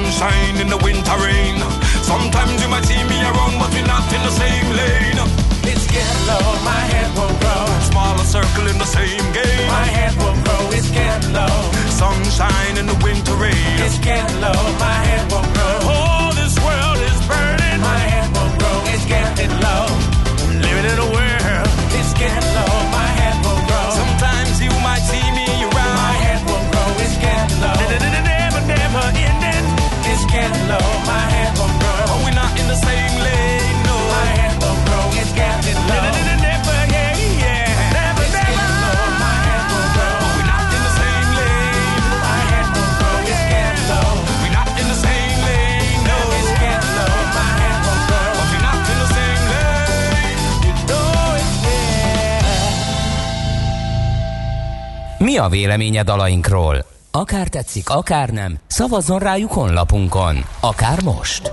sunshine in the winter rain. Sometimes you might see me around, but we're not in the same lane. It's getting low, my head will grow. Smaller circle in the same game. My head will grow, it's getting low. Sunshine in the winter rain. It's getting low, my head will grow. Oh, Mi a véleményed dalainkról? Akár tetszik, akár nem, szavazzon rájuk honlapunkon. Akár most.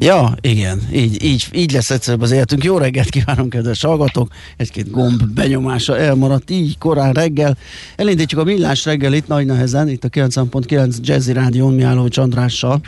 Ja, igen, így, így, így lesz egyszerűbb az életünk. Jó reggelt kívánunk, kedves hallgatók! Egy-két gomb benyomása elmaradt így korán reggel. Elindítjuk a millás reggelit nagy nehezen, itt a 90.9 Jazzy Rádión Miállóvics Andrással.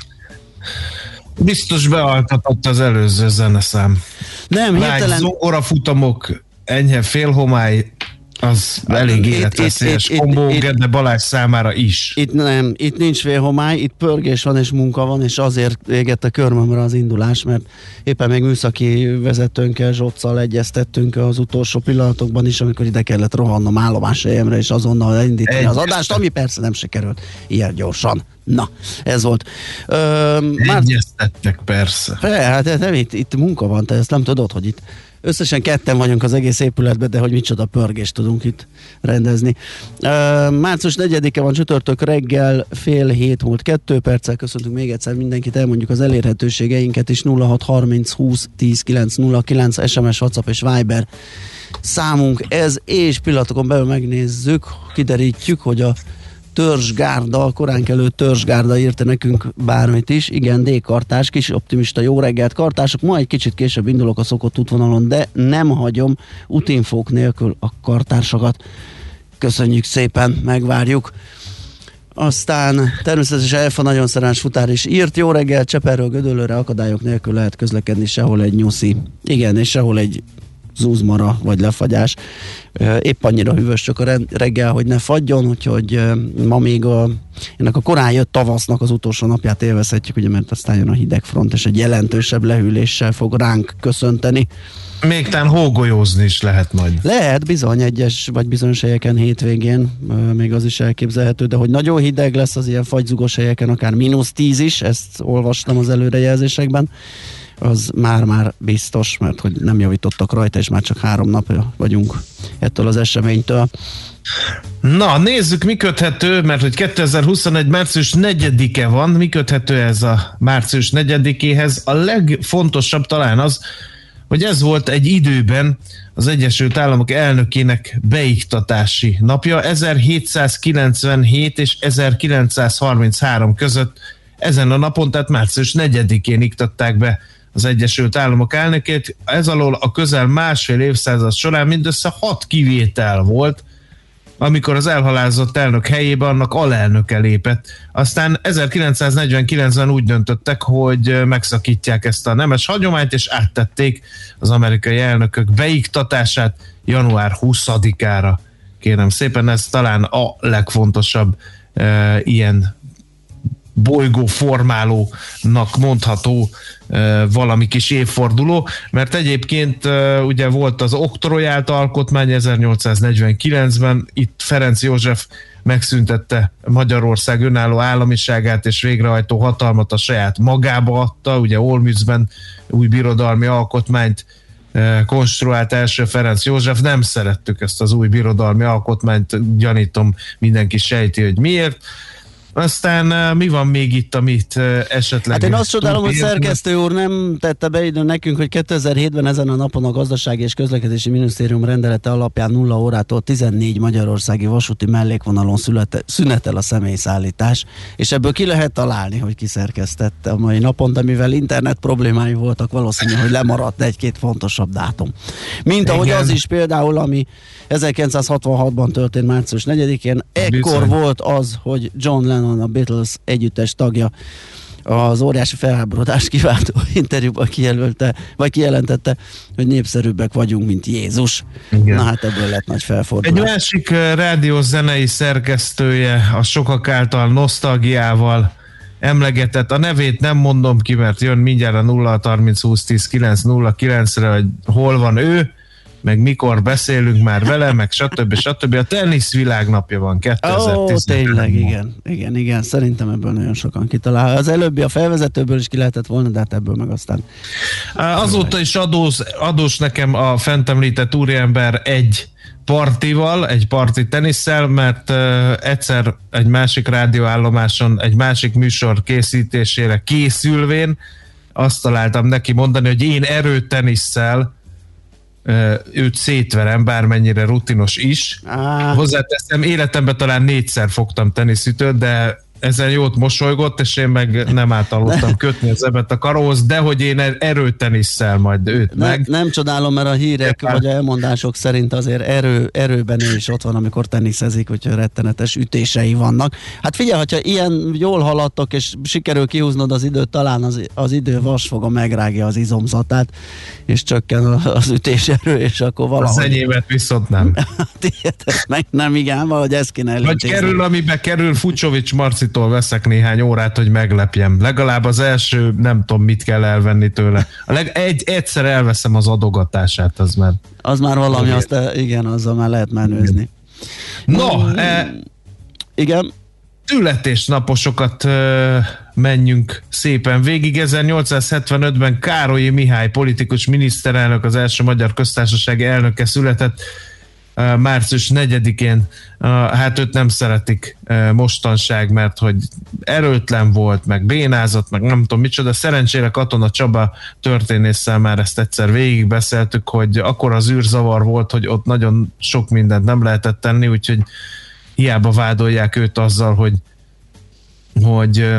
Biztos bealtatott az előző zeneszám. Nem, Lágy, hirtelen... zongorafutamok, enyhe félhomály, az elég életveszélyes kombó Gede Balázs számára is. Itt nem, itt nincs félhomály, itt pörgés van és munka van, és azért égett a körmömre az indulás, mert éppen még műszaki vezetőnkkel, Zsoccal egyeztettünk az utolsó pillanatokban is, amikor ide kellett rohannom állomáshelyemre, és azonnal elindítani az adást, ami persze nem sikerült ilyen gyorsan. Na, ez volt. Ö, már Egyeztettek persze. Fe, hát nem, itt, itt munka van, te ezt nem tudod, hogy itt összesen ketten vagyunk az egész épületben, de hogy micsoda pörgést tudunk itt rendezni. Március 4-e van csütörtök reggel, fél hét múlt kettő perccel. Köszöntünk még egyszer mindenkit, elmondjuk az elérhetőségeinket is 0630 20 10 909 SMS, WhatsApp és Viber számunk ez, és pillanatokon belül megnézzük, kiderítjük, hogy a törzsgárda, korán kelő törzsgárda írta nekünk bármit is. Igen, D. Kartás, kis optimista, jó reggelt kartások. Ma egy kicsit később indulok a szokott útvonalon, de nem hagyom útinfók nélkül a kartársakat. Köszönjük szépen, megvárjuk. Aztán természetesen Elfa nagyon szeráns futár is írt. Jó reggel, Cseperről Gödöllőre akadályok nélkül lehet közlekedni, sehol egy nyuszi. Igen, és sehol egy zúzmara vagy lefagyás. Épp annyira hűvös csak a re- reggel, hogy ne fagyjon, úgyhogy ma még a, ennek a korán jött tavasznak az utolsó napját élvezhetjük, ugye, mert aztán jön a hideg front, és egy jelentősebb lehűléssel fog ránk köszönteni. Még talán hógolyózni is lehet majd. Lehet bizony egyes, vagy bizonyos helyeken hétvégén, még az is elképzelhető, de hogy nagyon hideg lesz az ilyen fagyzugos helyeken, akár mínusz 10 is, ezt olvastam az előrejelzésekben, az már-már biztos, mert hogy nem javítottak rajta, és már csak három napja vagyunk ettől az eseménytől. Na, nézzük, mi köthető, mert hogy 2021. március 4-e van, mi köthető ez a március 4-éhez? A legfontosabb talán az, hogy ez volt egy időben az Egyesült Államok elnökének beiktatási napja, 1797 és 1933 között ezen a napon, tehát március 4-én iktatták be az Egyesült Államok elnökét. Ez alól a közel másfél évszázad során mindössze hat kivétel volt, amikor az elhalálozott elnök helyébe annak alelnöke lépett. Aztán 1949-ben úgy döntöttek, hogy megszakítják ezt a nemes hagyományt, és áttették az amerikai elnökök beiktatását január 20-ára. Kérem szépen, ez talán a legfontosabb e, ilyen bolygó formálónak mondható valami kis évforduló, mert egyébként ugye volt az oktroyált alkotmány 1849-ben, itt Ferenc József megszüntette Magyarország önálló államiságát és végrehajtó hatalmat a saját magába adta, ugye Olmützben új birodalmi alkotmányt konstruált első Ferenc József, nem szerettük ezt az új birodalmi alkotmányt, gyanítom mindenki sejti, hogy miért. Aztán eh, mi van még itt, amit eh, esetleg... Hát én azt csodálom, hogy szerkesztő úr nem tette be ide nekünk, hogy 2007-ben ezen a napon a Gazdasági és Közlekedési Minisztérium rendelete alapján 0 órától 14 magyarországi vasúti mellékvonalon születe, szünetel a személyszállítás, és ebből ki lehet találni, hogy ki szerkesztette a mai napon, de mivel internet problémái voltak, valószínű, hogy lemaradt egy-két fontosabb dátum. Mint ahogy Igen. az is például, ami 1966-ban történt március 4-én, ekkor Bizony. volt az, hogy John Lennon, a Beatles együttes tagja, az óriási felháborodást kiváltó interjúban kijelölte, vagy kijelentette, hogy népszerűbbek vagyunk, mint Jézus. Igen. Na hát ebből lett nagy Egy felfordulás. másik eh, rádiós zenei szerkesztője a sokak által nosztalgiával emlegetett. A nevét nem mondom ki, mert jön mindjárt a 0 30 20 10 9 0 9-re, hogy hol van ő, meg mikor beszélünk már vele, meg stb. stb. A tenisz világnapja van Ó, 2010 tényleg, igen. Igen, igen. Szerintem ebből nagyon sokan kitalál. Az előbbi a felvezetőből is ki lehetett volna, de hát ebből meg aztán. Azóta is adós, adós nekem a fent említett úriember egy partival, egy parti tenisszel, mert uh, egyszer egy másik rádióállomáson egy másik műsor készítésére készülvén azt találtam neki mondani, hogy én erőtenisszel őt szétverem, bármennyire rutinos is. Á, Hozzáteszem, életemben talán négyszer fogtam teniszütőt, de ezen jót mosolygott, és én meg nem átalottam kötni az ebet a karóhoz, de hogy én er- erőtenisszel majd őt ne, meg. nem csodálom, mert a hírek Értem. vagy a elmondások szerint azért erő, erőben ő is ott van, amikor teniszezik, úgyhogy rettenetes ütései vannak. Hát figyelj, hogyha ilyen jól haladtok, és sikerül kihúznod az időt, talán az, az idő vasfoga megrágja az izomzatát, és csökken az ütéserő, és akkor Az valahogy... enyémet viszont nem. Tiédet meg nem, igen, valahogy ezt kéne Vagy elintézni. kerül, amibe kerül, Fucsovics Marcitól veszek néhány órát, hogy meglepjem. Legalább az első, nem tudom, mit kell elvenni tőle. A leg, egy, egyszer elveszem az adogatását, az már. Az már valami, Igen. azt eh, igen, azzal már lehet menőzni. No, e, Igen, születésnaposokat ö, menjünk szépen végig. 1875-ben Károlyi Mihály politikus miniszterelnök, az első magyar köztársasági elnöke született március 4-én. Ö, Hát őt nem szeretik mostanság, mert hogy erőtlen volt, meg bénázott, meg nem tudom micsoda. Szerencsére Katona Csaba történésszel már ezt egyszer végigbeszéltük, hogy akkor az űrzavar volt, hogy ott nagyon sok mindent nem lehetett tenni, úgyhogy hiába vádolják őt azzal, hogy hogy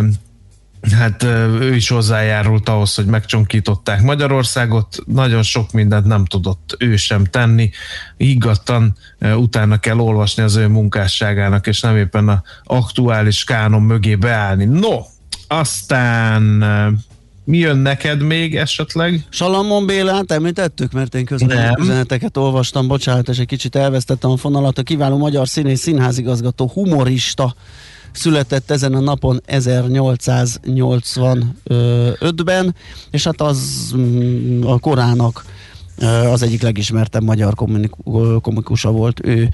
hát ő is hozzájárult ahhoz, hogy megcsonkították Magyarországot, nagyon sok mindent nem tudott ő sem tenni, higgadtan utána kell olvasni az ő munkásságának, és nem éppen a aktuális kánon mögé beállni. No, aztán mi jön neked még esetleg? Salamon Bélát említettük, mert én közben Nem. üzeneteket olvastam, bocsánat, és egy kicsit elvesztettem a fonalat. A kiváló magyar színész, színházigazgató, humorista született ezen a napon 1885-ben, és hát az mm, a korának az egyik legismertebb magyar komikusa volt. Ő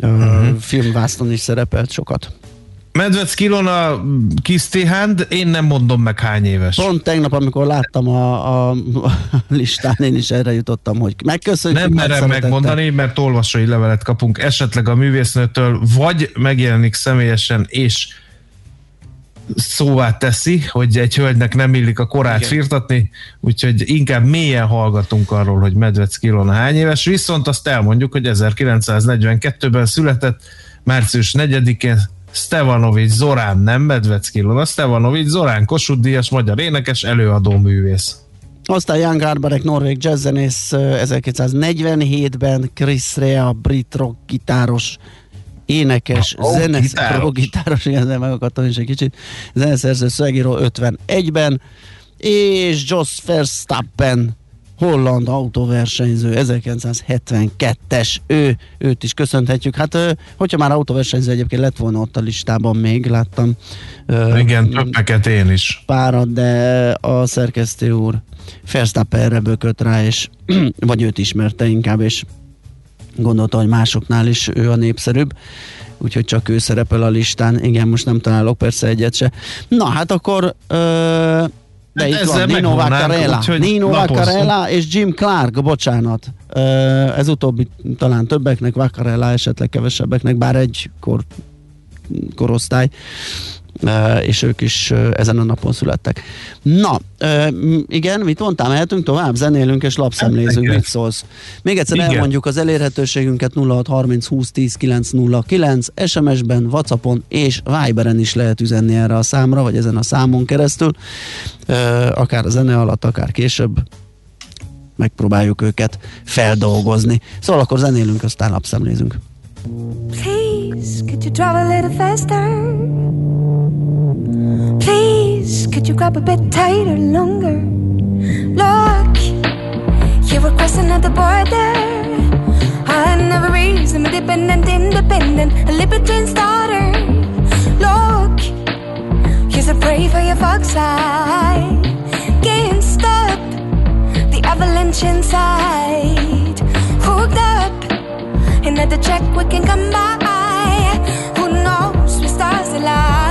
uh-huh. filmvászton is szerepelt sokat. Medvec Kilona Kisztihand, én nem mondom meg hány éves. Pont tegnap, amikor láttam a, a, listán, én is erre jutottam, hogy megköszönjük. Nem merem megmondani, mert olvasói levelet kapunk esetleg a művésznőtől, vagy megjelenik személyesen, és szóvá teszi, hogy egy hölgynek nem illik a korát Igen. firtatni, úgyhogy inkább mélyen hallgatunk arról, hogy Medvec Kilona hány éves, viszont azt elmondjuk, hogy 1942-ben született, március 4-én Stevanovics Zorán, nem Medvec Kilona, Stevanovics Zorán, Kossuth Díjas, magyar énekes, előadó művész. Aztán Jan Garbarek, norvég jazzzenész ö, 1947-ben, Chris Rea, brit rock gitáros, énekes, Ó, zenes, gitáros. igen, de megakadtam is egy kicsit, zeneszerző szövegíró 51-ben, és Jos Verstappen, holland autóversenyző, 1972-es, ő, őt is köszönhetjük. Hát, hogyha már autóversenyző egyébként lett volna ott a listában még, láttam. ö, Igen, többeket én is. párat, de a szerkesztő úr Verstappenre bökött rá, és vagy őt ismerte inkább, és gondolta, hogy másoknál is ő a népszerűbb, úgyhogy csak ő szerepel a listán. Igen, most nem találok persze egyet se. Na, hát akkor ö, de Hát itt van Nino Vaccarella, úgyhogy Nino. Vaccarella és Jim Clark, bocsánat. Ez utóbbi talán többeknek, Vaccarella esetleg kevesebbeknek, bár egy kor, korosztály. És ők is ezen a napon születtek. Na, igen, mit mondtam, mehetünk tovább, zenélünk és lapszemlézünk, Igen. mit szólsz? Még egyszer Igen. elmondjuk az elérhetőségünket 0630 20 10 909, SMS-ben, Whatsappon és Viberen is lehet üzenni erre a számra, vagy ezen a számon keresztül, akár a zene alatt, akár később megpróbáljuk őket feldolgozni. Szóval akkor zenélünk, aztán lapszemlézünk. Please, could you drive a little faster? Please, could you grab a bit tighter, longer? Look, you were crossing at the border. I never reason, independent, independent, a libertine's daughter. Look, you're so brave for your fox side. Can't stop the avalanche inside. Hooked up. Another check we can come by. Who knows? We stars align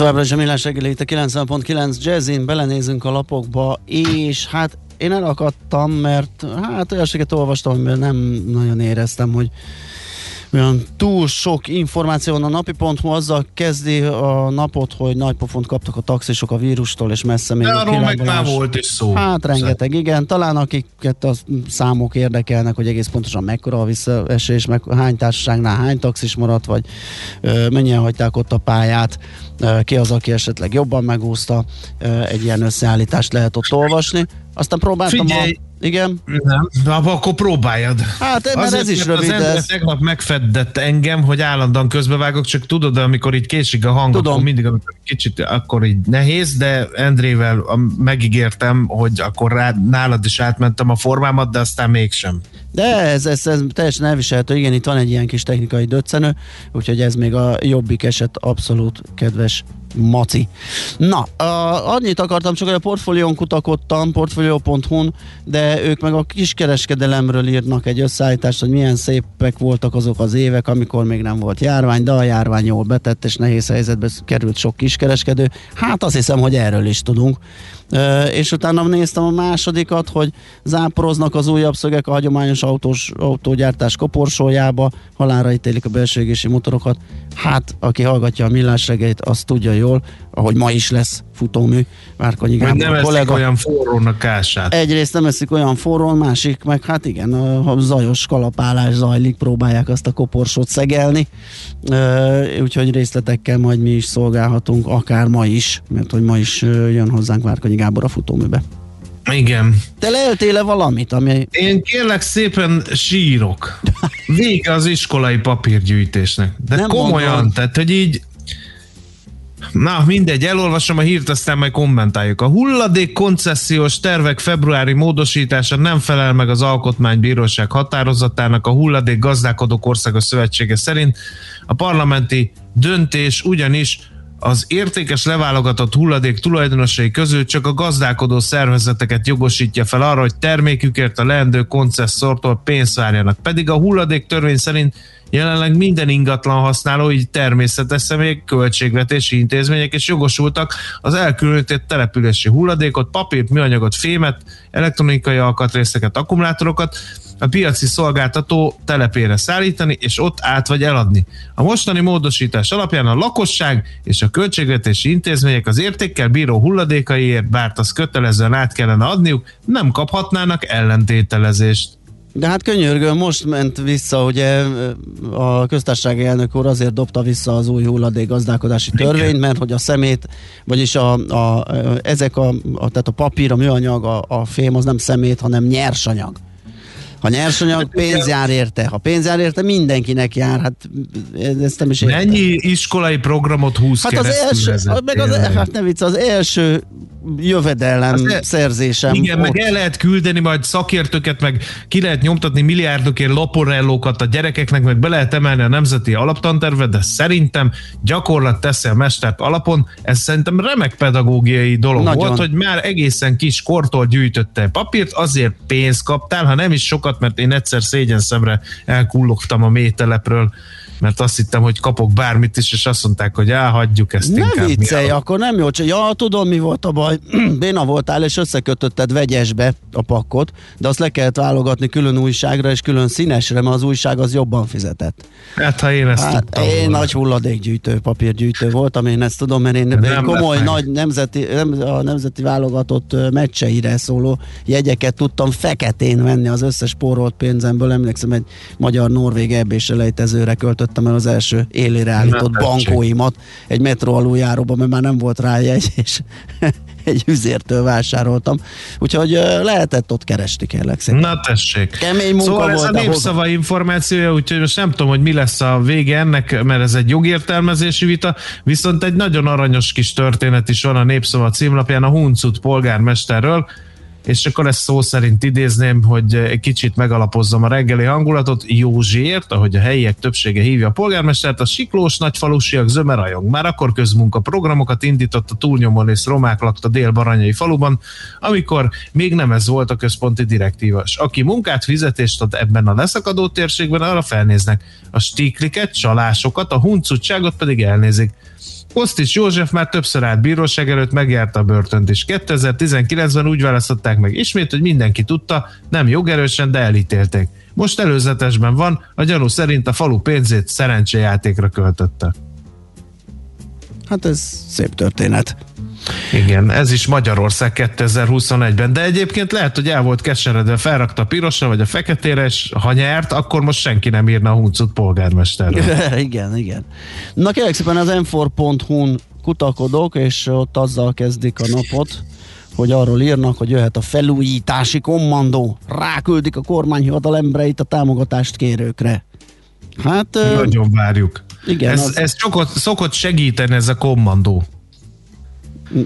Továbbra is a millás reggeli itt a 90.9 Jazzin, belenézünk a lapokba, és hát én elakadtam, mert hát olyasmiket olvastam, amiben nem nagyon éreztem, hogy olyan túl sok információ van a napi.hu, azzal kezdi a napot, hogy nagy pofont kaptak a taxisok a vírustól, és messze még De a arról meg már volt is szó. Hát rengeteg, igen. Talán akiket a számok érdekelnek, hogy egész pontosan mekkora a visszaesés, meg hány társaságnál hány taxis maradt, vagy ö, mennyien hagyták ott a pályát, ö, ki az, aki esetleg jobban megúszta, ö, egy ilyen összeállítást lehet ott olvasni. Aztán próbáltam Figyelj! a... Igen? Nem, na, akkor próbáljad. Hát, mert ez is rövid, Az ez- tegnap megfeddett engem, hogy állandóan közbevágok, csak tudod, de amikor így késik a hang, Tudom. akkor mindig, amikor kicsit, akkor így nehéz, de Endrével megígértem, hogy akkor rá, nálad is átmentem a formámat, de aztán mégsem. De ez, ez, ez teljesen elviselhető, igen, itt van egy ilyen kis technikai döccenő, úgyhogy ez még a jobbik eset abszolút kedves maci. Na, uh, annyit akartam csak, hogy a portfólión kutakodtam, portfolio.hu-n, de ők meg a kiskereskedelemről írnak egy összeállítást, hogy milyen szépek voltak azok az évek, amikor még nem volt járvány, de a járvány jól betett, és nehéz helyzetbe került sok kiskereskedő. Hát azt hiszem, hogy erről is tudunk. Ö, és utána néztem a másodikat, hogy záporoznak az újabb szögek a hagyományos autós, autógyártás koporsójába, halára ítélik a belső motorokat. Hát, aki hallgatja a millás reggelit, az tudja jól, ahogy ma is lesz futómű, Várkonyi Gábor nem eszik kollega. olyan forrónak ását. Egyrészt nem eszik olyan forrón, másik meg hát igen, a, a zajos kalapálás zajlik, próbálják azt a koporsót szegelni, úgyhogy részletekkel majd mi is szolgálhatunk, akár ma is, mert hogy ma is jön hozzánk Várkonyi Gábor a futóműbe. Igen. Te leltél-e valamit, ami... Én kérlek szépen sírok. Vége az iskolai papírgyűjtésnek. De Nem Nem komolyan, mondom. tehát hogy így Na, mindegy, elolvasom a hírt, aztán majd kommentáljuk. A hulladék koncesziós tervek februári módosítása nem felel meg az Alkotmánybíróság határozatának. A hulladék gazdálkodók országos szövetsége szerint a parlamenti döntés ugyanis az értékes leválogatott hulladék tulajdonosai közül csak a gazdálkodó szervezeteket jogosítja fel arra, hogy termékükért a leendő koncesszortól pénzt várjanak. Pedig a hulladék törvény szerint jelenleg minden ingatlan használó, így természetes személyek, költségvetési intézmények és jogosultak az elkülönített települési hulladékot, papírt, műanyagot, fémet, elektronikai alkatrészeket, akkumulátorokat a piaci szolgáltató telepére szállítani, és ott át vagy eladni. A mostani módosítás alapján a lakosság és a költségvetési intézmények az értékkel bíró hulladékaiért, bár az kötelezően át kellene adniuk, nem kaphatnának ellentételezést. De hát könyörgöm, most ment vissza, ugye a köztársasági elnök úr azért dobta vissza az új hulladék gazdálkodási törvényt, mert hogy a szemét, vagyis a, a, ezek a, a, tehát a papír, a műanyag, a, a fém az nem szemét, hanem nyersanyag. Ha nyersanyag, pénz jár érte. Ha pénz jár érte, mindenkinek jár. Hát ezt nem is értem. Mennyi iskolai programot húz Hát az első, meg az, hát nem vicc, az első jövedelem Az szerzésem. Igen, ott. meg el lehet küldeni majd szakértőket, meg ki lehet nyomtatni milliárdokért laporellókat a gyerekeknek, meg be lehet emelni a nemzeti alaptanterve, de szerintem gyakorlat teszi a mestert alapon. Ez szerintem remek pedagógiai dolog Nagyon. volt, hogy már egészen kis kortól gyűjtötte papírt, azért pénzt kaptál, ha nem is sokat, mert én egyszer szégyen szemre elkullogtam a mételepről, mert azt hittem, hogy kapok bármit is, és azt mondták, hogy elhagyjuk ezt Ne inkább. viccelj, mi a- akkor nem jó. Csak, ja, tudom, mi volt a baj. Béna voltál, és összekötötted vegyesbe a pakkot, de azt le kellett válogatni külön újságra és külön színesre, mert az újság az jobban fizetett. Hát, ha én ezt Hát tudtam én volna. nagy hulladékgyűjtő, papírgyűjtő voltam, én ezt tudom, mert én Nem komoly, meg. nagy nemzeti, nem, a nemzeti válogatott meccseire szóló jegyeket tudtam feketén venni az összes spórolt pénzemből. Emlékszem, egy magyar-norvég ebbés elejtezőre költöttem el az első élére állított tessék. bankóimat egy metró aluljáróba, mert már nem volt rá jegy, és egy üzértől vásároltam. Úgyhogy lehetett ott keresni, kérlek szépen. Na tessék. Kemény munka szóval ez volt, a de népszava információja, úgyhogy most nem tudom, hogy mi lesz a vége ennek, mert ez egy jogértelmezési vita, viszont egy nagyon aranyos kis történet is van a népszava címlapján a Huncut polgármesterről, és akkor ezt szó szerint idézném, hogy egy kicsit megalapozzam a reggeli hangulatot. Józsiért, ahogy a helyiek többsége hívja a polgármestert, a siklós nagyfalusiak zöme rajong. Már akkor közmunka programokat indított a túlnyomó rész romák lakta dél-baranyai faluban, amikor még nem ez volt a központi direktíva. És aki munkát, fizetést ad ebben a leszakadó térségben, arra felnéznek. A stikliket, csalásokat, a huncutságot pedig elnézik. Kosztis József már többször állt bíróság előtt, megjárta a börtönt is. 2019-ben úgy választották meg ismét, hogy mindenki tudta, nem jogerősen, de elítélték. Most előzetesben van, a gyanú szerint a falu pénzét szerencséjátékra költötte. Hát ez szép történet. Igen, ez is Magyarország 2021-ben, de egyébként lehet, hogy el volt keseredve, felrakta a pirosra vagy a feketére, és ha nyert, akkor most senki nem írna a huncut polgármesterre. igen, igen. Na kérlek szépen az m4.hu-n kutakodok, és ott azzal kezdik a napot, hogy arról írnak, hogy jöhet a felújítási kommandó. Ráküldik a kormányhivatal embereit a támogatást kérőkre. Hát... Nagyon várjuk. Igen, ez, az- ez szokott, szokott segíteni ez a kommandó.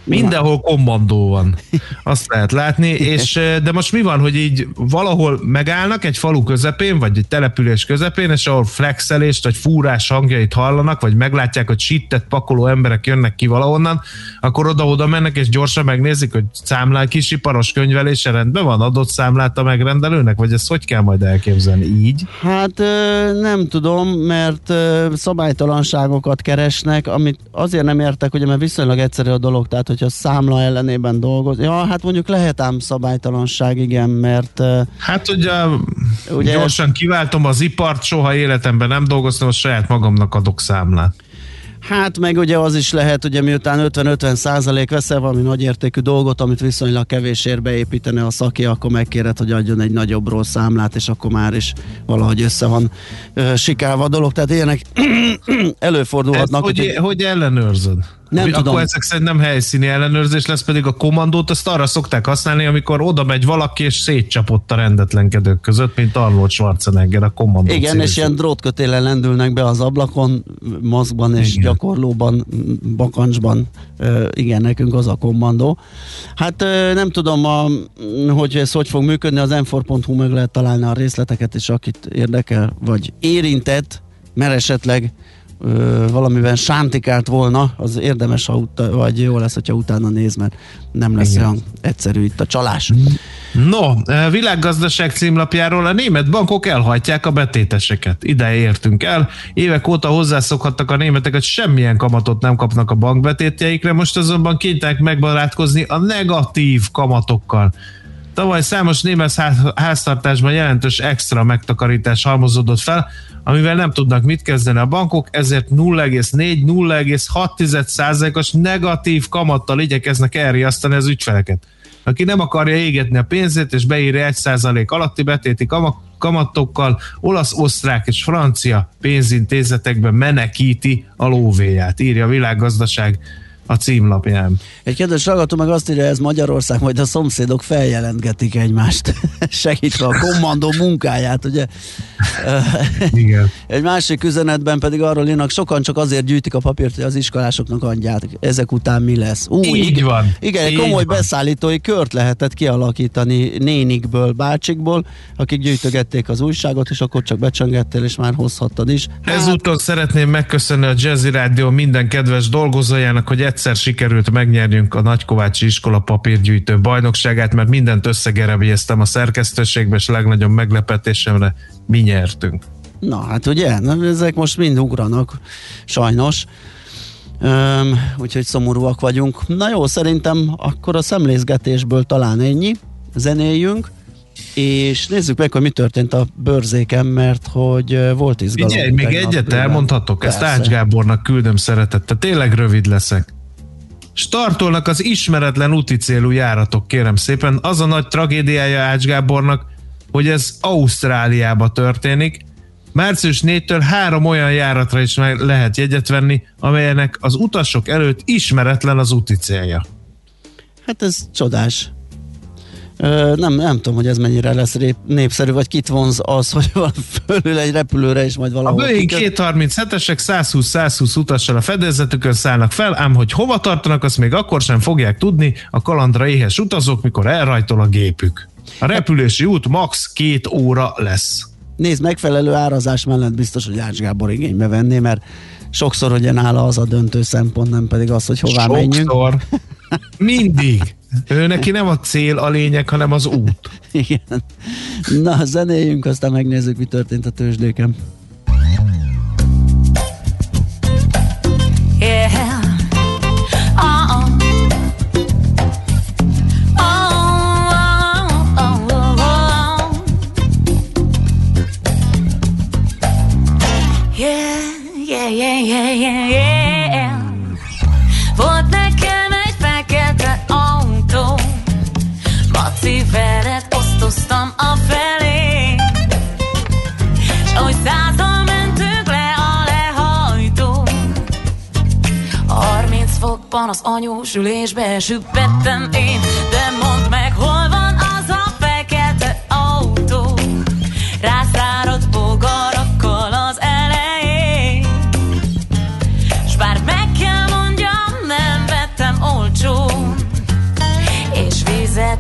Mindenhol kommandó van. Azt lehet látni, és de most mi van, hogy így valahol megállnak egy falu közepén, vagy egy település közepén, és ahol flexelést, vagy fúrás hangjait hallanak, vagy meglátják, hogy sittet pakoló emberek jönnek ki valahonnan, akkor oda-oda mennek, és gyorsan megnézik, hogy számlál kisiparos könyvelése rendben van, adott számlát a megrendelőnek, vagy ezt hogy kell majd elképzelni? Így? Hát nem tudom, mert szabálytalanságokat keresnek, amit azért nem értek, ugye, mert viszonylag egyszerű a dolog, tehát hogyha számla ellenében dolgoz. Ja, hát mondjuk lehet ám szabálytalanság, igen, mert Hát ugye, Ugye- gyorsan kiváltom az ipart, soha életemben nem dolgoztam, a saját magamnak adok számlát. Hát meg ugye az is lehet, ugye miután 50-50 százalék veszel valami nagyértékű dolgot, amit viszonylag kevésért beépítene a szaki, akkor megkéred, hogy adjon egy nagyobbról számlát, és akkor már is valahogy össze van ö, sikálva a dolog. Tehát ilyenek Ez, előfordulhatnak. hogy, úgyhogy- hogy ellenőrzöd? Nem akkor tudom. ezek szerint nem helyszíni ellenőrzés lesz, pedig a kommandót azt arra szokták használni, amikor oda megy valaki és szétcsapott a rendetlenkedők között, mint Arnold Schwarzenegger a kommandó Igen, és ilyen drótkötélen lendülnek be az ablakon, maszkban és Igen. gyakorlóban, bakancsban. Igen, nekünk az a kommandó. Hát nem tudom, a, hogy ez hogy fog működni, az m meg lehet találni a részleteket, és akit érdekel, vagy érintett, mert esetleg ö, valamiben sántikált volna, az érdemes, ha uta, vagy jó lesz, hogyha utána néz, mert nem lesz Igen. olyan egyszerű itt a csalás. No, világgazdaság címlapjáról a német bankok elhajtják a betéteseket. Ide értünk el. Évek óta hozzászokhattak a németek, hogy semmilyen kamatot nem kapnak a bankbetétjeikre, most azonban kénytelenek megbarátkozni a negatív kamatokkal. Tavaly számos német ház- háztartásban jelentős extra megtakarítás halmozódott fel, amivel nem tudnak mit kezdeni a bankok, ezért 0,4-0,6%-os negatív kamattal igyekeznek elriasztani az ügyfeleket. Aki nem akarja égetni a pénzét és beírja 1% alatti betéti kama- kamatokkal, olasz, osztrák és francia pénzintézetekben menekíti a lóvéját, írja a világgazdaság a címlapján. Egy kedves hallgató meg azt írja, ez Magyarország, majd a szomszédok feljelentgetik egymást, segítve a kommandó munkáját, ugye? Igen. Egy másik üzenetben pedig arról írnak, sokan csak azért gyűjtik a papírt, hogy az iskolásoknak adják. Ezek után mi lesz? Ú, Így igen, van. Igen, egy komoly van. beszállítói kört lehetett kialakítani nénikből, bácsikból, akik gyűjtögették az újságot, és akkor csak becsöngettél, és már hozhattad is. Hát, Ezúttal szeretném megköszönni a Jazzy Rádió minden kedves dolgozójának, hogy egyszer sikerült megnyerjünk a Nagykovácsi iskola papírgyűjtő bajnokságát, mert mindent összegerebjeztem a szerkesztőségbe, és legnagyobb meglepetésemre mi nyertünk. Na hát ugye, na, ezek most mind ugranak, sajnos. Öm, úgyhogy szomorúak vagyunk. Na jó, szerintem akkor a szemlézgetésből talán ennyi. Zenéljünk, és nézzük meg, hogy mi történt a bőrzéken, mert hogy volt izgalom. Figyelj, még egyet bőven. elmondhatok, ezt Persze. Ács Gábornak küldöm szeretettel, tényleg rövid leszek. Startolnak az ismeretlen úti célú járatok, kérem szépen. Az a nagy tragédiája Ács Gábornak, hogy ez Ausztráliába történik. Március 4-től három olyan járatra is meg lehet jegyet venni, amelynek az utasok előtt ismeretlen az úti célja. Hát ez csodás. Nem, nem tudom, hogy ez mennyire lesz népszerű, vagy kit vonz az, hogy van fölül egy repülőre, és majd A valahol Boeing kiköt. 237-esek 120-120 utassal a fedezetükön szállnak fel, ám hogy hova tartanak, azt még akkor sem fogják tudni a kalandra éhes utazók, mikor elrajtol a gépük. A repülési út max. két óra lesz. Nézd, megfelelő árazás mellett biztos, hogy Ács Gábor igénybe venné, mert sokszor ugye nála az a döntő szempont, nem pedig az, hogy hová menjünk. Sokszor. Mindig. Ő neki nem a cél a lényeg, hanem az út. Igen. Na, zenéljünk, aztán megnézzük, mi történt a tőzsdéken. yeah, yeah, yeah, yeah, yeah. veled osztoztam a felé, és hogy százal mentünk le a lehajtó. Harminc fokban az anyós ülésbe süppettem én, de mondd meg, hol van az a fekete autó. Rászáradt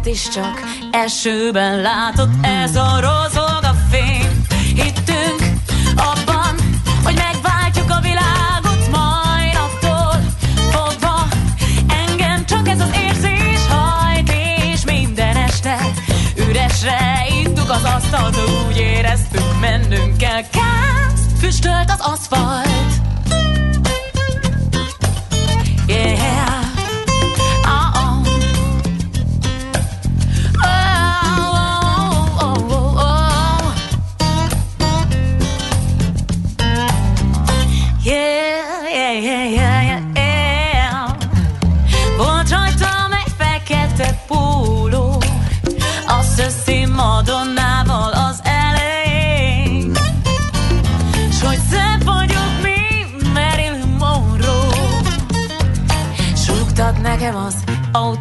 vizet is csak esőben látott Ez a rozog a fény. Hittünk abban, hogy megváltjuk a világot Majd attól fogva Engem csak ez az érzés hajt És minden este üresre ittuk az asztalt Úgy éreztük, mennünk kell. Kász, füstölt az aszfalt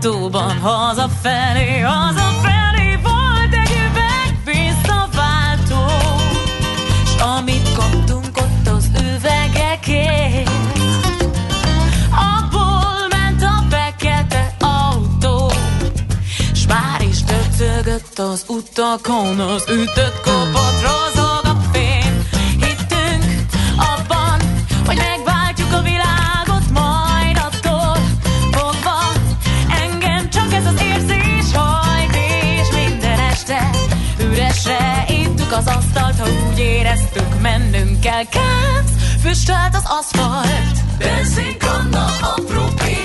autóban hazafelé, hazafelé volt egy üveg visszaváltó. S amit kaptunk ott az üvegekért, abból ment a fekete autó. S már is döcögött az utakon, az ütött kopott rozog az asztalt, ha úgy éreztük, mennünk kell. Kápsz, füstölt az aszfalt. Benzinkanna, apró pénz,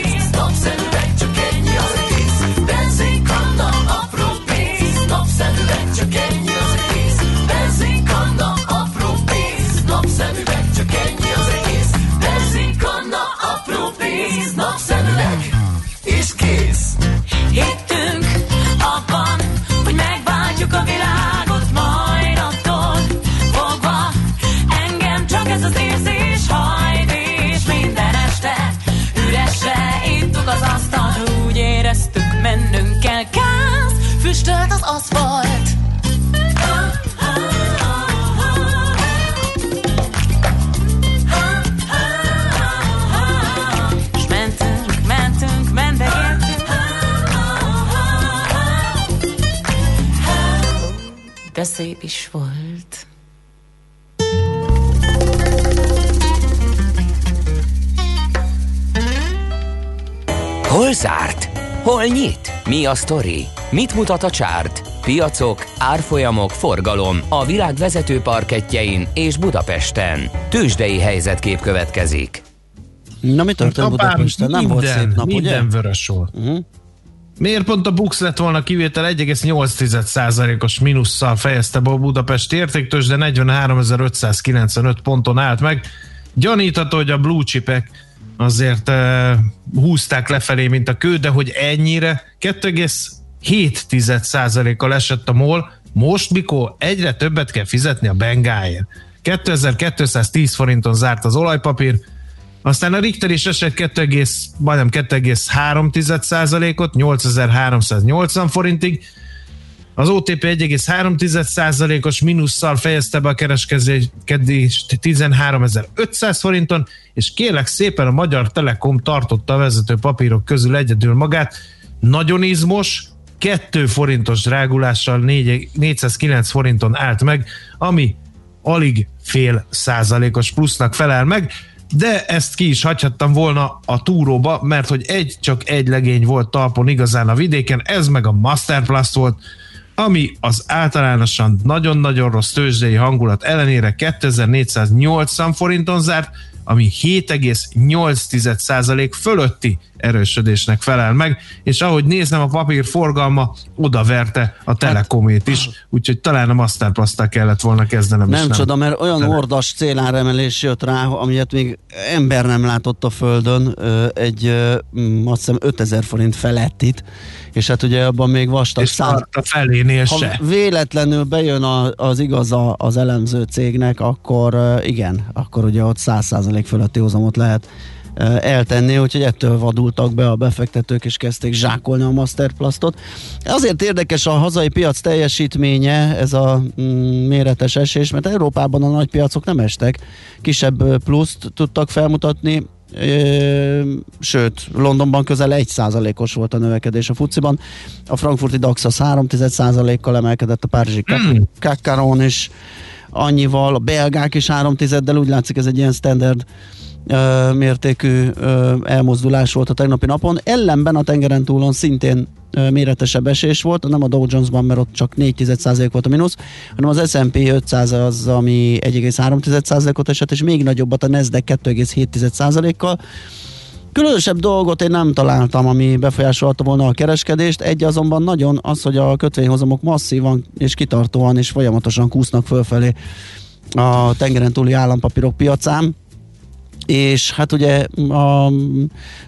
De szép is volt. Hol zárt? Hol nyit? Mi a sztori? Mit mutat a csárt? Piacok, árfolyamok, forgalom a világ vezető parketjein és Budapesten. Tősdei helyzetkép következik. Na mi történt Budapesten? Nem volt szép nap, ugye? minden vörös volt. Uh-huh. Miért pont a Bux lett volna kivétel 1,8%-os minusszal fejezte be a Budapest értéktős, de 43.595 ponton állt meg. Gyanítható, hogy a blue chipek azért uh, húzták lefelé, mint a kő, de hogy ennyire 2,7%-kal esett a MOL, most mikor egyre többet kell fizetni a bengáért. 2210 forinton zárt az olajpapír, aztán a Richter is esett 2, majdnem 2,3%-ot, 8380 forintig, az OTP 1,3%-os mínusszal fejezte be a kereskedést 13.500 forinton, és kérlek szépen a Magyar Telekom tartotta a vezető papírok közül egyedül magát. Nagyon izmos, 2 forintos drágulással 4, 409 forinton állt meg, ami alig fél százalékos plusznak felel meg, de ezt ki is hagyhattam volna a túróba, mert hogy egy, csak egy legény volt talpon igazán a vidéken, ez meg a Masterplast volt, ami az általánosan nagyon-nagyon rossz tőzsdei hangulat ellenére 2480 forinton zárt, ami 7,8% fölötti erősödésnek felel meg, és ahogy nézem, a papír forgalma odaverte a Telekomét is, úgyhogy talán a Masterplast kellett volna kezdenem. Nem, és csoda, mert olyan Tele- ordas céláremelés jött rá, amilyet még ember nem látott a földön, egy mm, azt hiszem 5000 forint felett itt, és hát ugye abban még vastag és szám. a felénél Ha se. véletlenül bejön a, az igaza az elemző cégnek, akkor igen, akkor ugye ott 100% fölötti hozamot lehet eltenni, úgyhogy ettől vadultak be a befektetők, és kezdték zsákolni a Masterplastot. Azért érdekes a hazai piac teljesítménye, ez a mm, méretes esés, mert Európában a nagy piacok nem estek, kisebb pluszt tudtak felmutatni, sőt, Londonban közel 1%-os volt a növekedés a fuciban, a frankfurti DAX az 3%-kal emelkedett, a párizsi Kakaron is annyival, a belgák is 3 del úgy látszik ez egy ilyen standard ö, mértékű ö, elmozdulás volt a tegnapi napon. Ellenben a tengeren túlon szintén ö, méretesebb esés volt, nem a Dow Jonesban, mert ott csak 4 volt a mínusz, hanem az S&P 500 az, ami 1,3%-ot esett, és még nagyobbat a Nasdaq 2,7%-kal. Különösebb dolgot én nem találtam, ami befolyásolta volna a kereskedést. Egy azonban nagyon az, hogy a kötvényhozamok masszívan és kitartóan és folyamatosan kúsznak fölfelé a tengeren túli állampapírok piacán és hát ugye a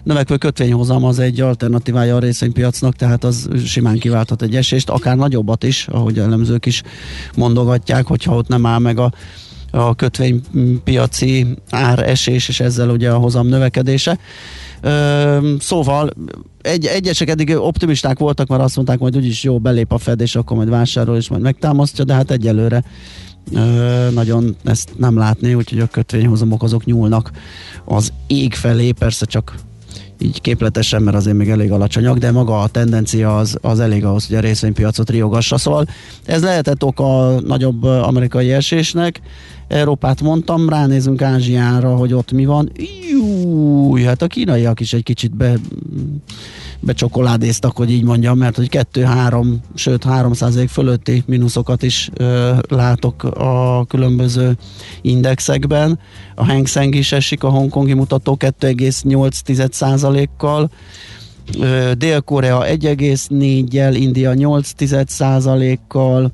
növekvő kötvényhozam az egy alternatívája a részvénypiacnak, tehát az simán kiválthat egy esést, akár nagyobbat is, ahogy elemzők is mondogatják, hogyha ott nem áll meg a a kötvénypiaci áresés, és ezzel ugye a hozam növekedése. Szóval egy, egyesek eddig optimisták voltak, mert azt mondták, hogy úgyis jó, belép a Fed, és akkor majd vásárol, és majd megtámasztja, de hát egyelőre ö, nagyon ezt nem látni, úgyhogy a kötvényhozamok azok nyúlnak az ég felé, persze csak így képletesen, mert azért még elég alacsonyak, de maga a tendencia az, az elég ahhoz, hogy a részvénypiacot riogassa. Szóval ez lehetett oka a nagyobb amerikai esésnek. Európát mondtam, ránézünk Ázsiára, hogy ott mi van. Júj, hát a kínaiak is egy kicsit be, becsokoládéztak, hogy így mondjam, mert hogy 2-3, sőt 3 fölötti mínuszokat is ö, látok a különböző indexekben. A Hang Seng is esik, a hongkongi mutató 2,8 kal Dél-Korea 1,4-jel, India 8 kal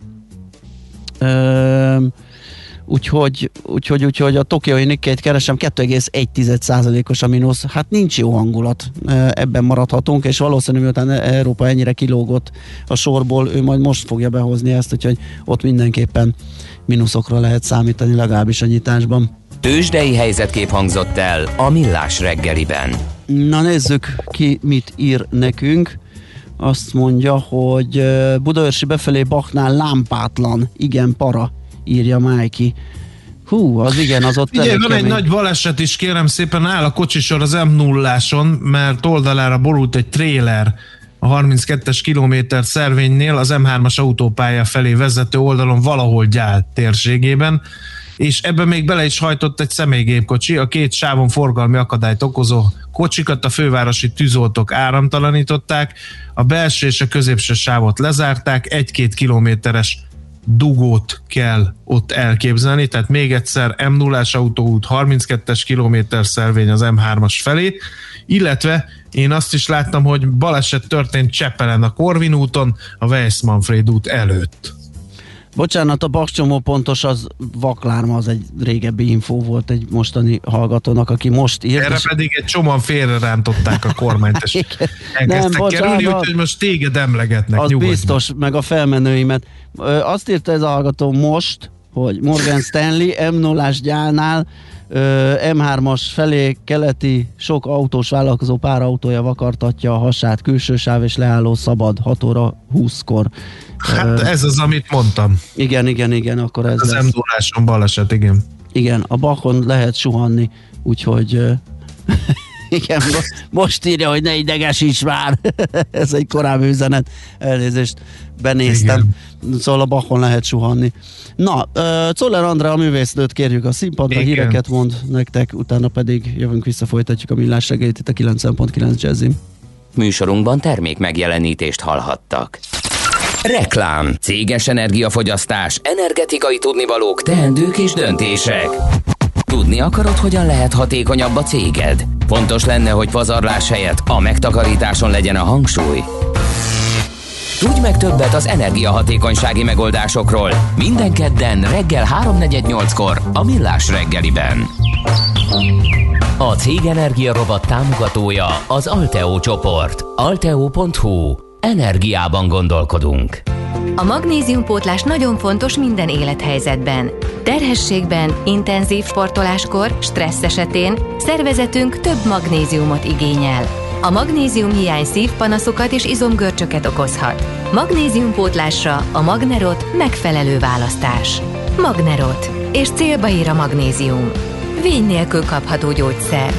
úgyhogy, úgyhogy, úgyhogy a tokiói Nikkei-t keresem, 2,1%-os a mínusz, hát nincs jó hangulat, ebben maradhatunk, és valószínű, miután Európa ennyire kilógott a sorból, ő majd most fogja behozni ezt, úgyhogy ott mindenképpen mínuszokra lehet számítani, legalábbis a nyitásban. Tőzsdei helyzetkép hangzott el a Millás reggeliben. Na nézzük ki, mit ír nekünk. Azt mondja, hogy Budaörsi befelé Baknál lámpátlan, igen, para írja Májki. Hú, az igen, az ott Ugye, van egy nagy baleset is, kérem szépen, áll a kocsisor az m 0 mert oldalára borult egy tréler a 32-es kilométer szervénynél az M3-as autópálya felé vezető oldalon valahol gyált térségében, és ebben még bele is hajtott egy személygépkocsi, a két sávon forgalmi akadályt okozó kocsikat a fővárosi tűzoltók áramtalanították, a belső és a középső sávot lezárták, egy-két kilométeres dugót kell ott elképzelni, tehát még egyszer m 0 autóút 32-es kilométer szelvény az M3-as felé, illetve én azt is láttam, hogy baleset történt Csepelen a Korvin úton, a Weiss-Manfred út előtt. Bocsánat, a bakcsomó pontos az vaklárma, az egy régebbi infó volt egy mostani hallgatónak, aki most írt. Erre és- pedig egy csomóan félre rántották a kormányt, és elkezdtek Nem, kerülni, bocsánat. úgyhogy most téged emlegetnek, az nyugodj biztos, meg a felmenőimet. Azt írta ez a hallgató most, hogy Morgan Stanley m 0 gyálnál ö, M3-as felé keleti sok autós vállalkozó pár autója vakartatja a hasát, külső sáv és leálló szabad 6 óra 20-kor. Hát ez az, amit mondtam. igen, igen, igen, akkor ez Az m 0 baleset, igen. Igen, a bakon lehet suhanni, úgyhogy igen, mo- most írja, hogy ne idegesíts már. Ez egy korábbi üzenet. Elnézést, benéztem. Igen. Szóval a bakon lehet suhanni. Na, ö, Czoller Andrá, a művésznőt kérjük a színpadra, Igen. híreket mond nektek, utána pedig jövünk vissza, folytatjuk a millás reggelit itt a 9.9 Jazzin. Műsorunkban termék megjelenítést hallhattak. Reklám, céges energiafogyasztás, energetikai tudnivalók, teendők és döntések. Tudni akarod, hogyan lehet hatékonyabb a céged? Fontos lenne, hogy pazarlás helyett a megtakarításon legyen a hangsúly. Tudj meg többet az energiahatékonysági megoldásokról minden kedden reggel 3.48-kor a Millás reggeliben. A Cég Energia Rovat támogatója az Alteo csoport. Alteo.hu. Energiában gondolkodunk. A magnéziumpótlás nagyon fontos minden élethelyzetben. Terhességben, intenzív sportoláskor, stressz esetén szervezetünk több magnéziumot igényel. A magnézium hiány szívpanaszokat és izomgörcsöket okozhat. Magnéziumpótlásra a Magnerot megfelelő választás. Magnerot. És célba ír a magnézium. Vény nélkül kapható gyógyszer.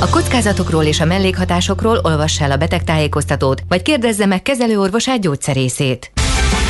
A kockázatokról és a mellékhatásokról olvass el a betegtájékoztatót, vagy kérdezze meg kezelőorvosát gyógyszerészét.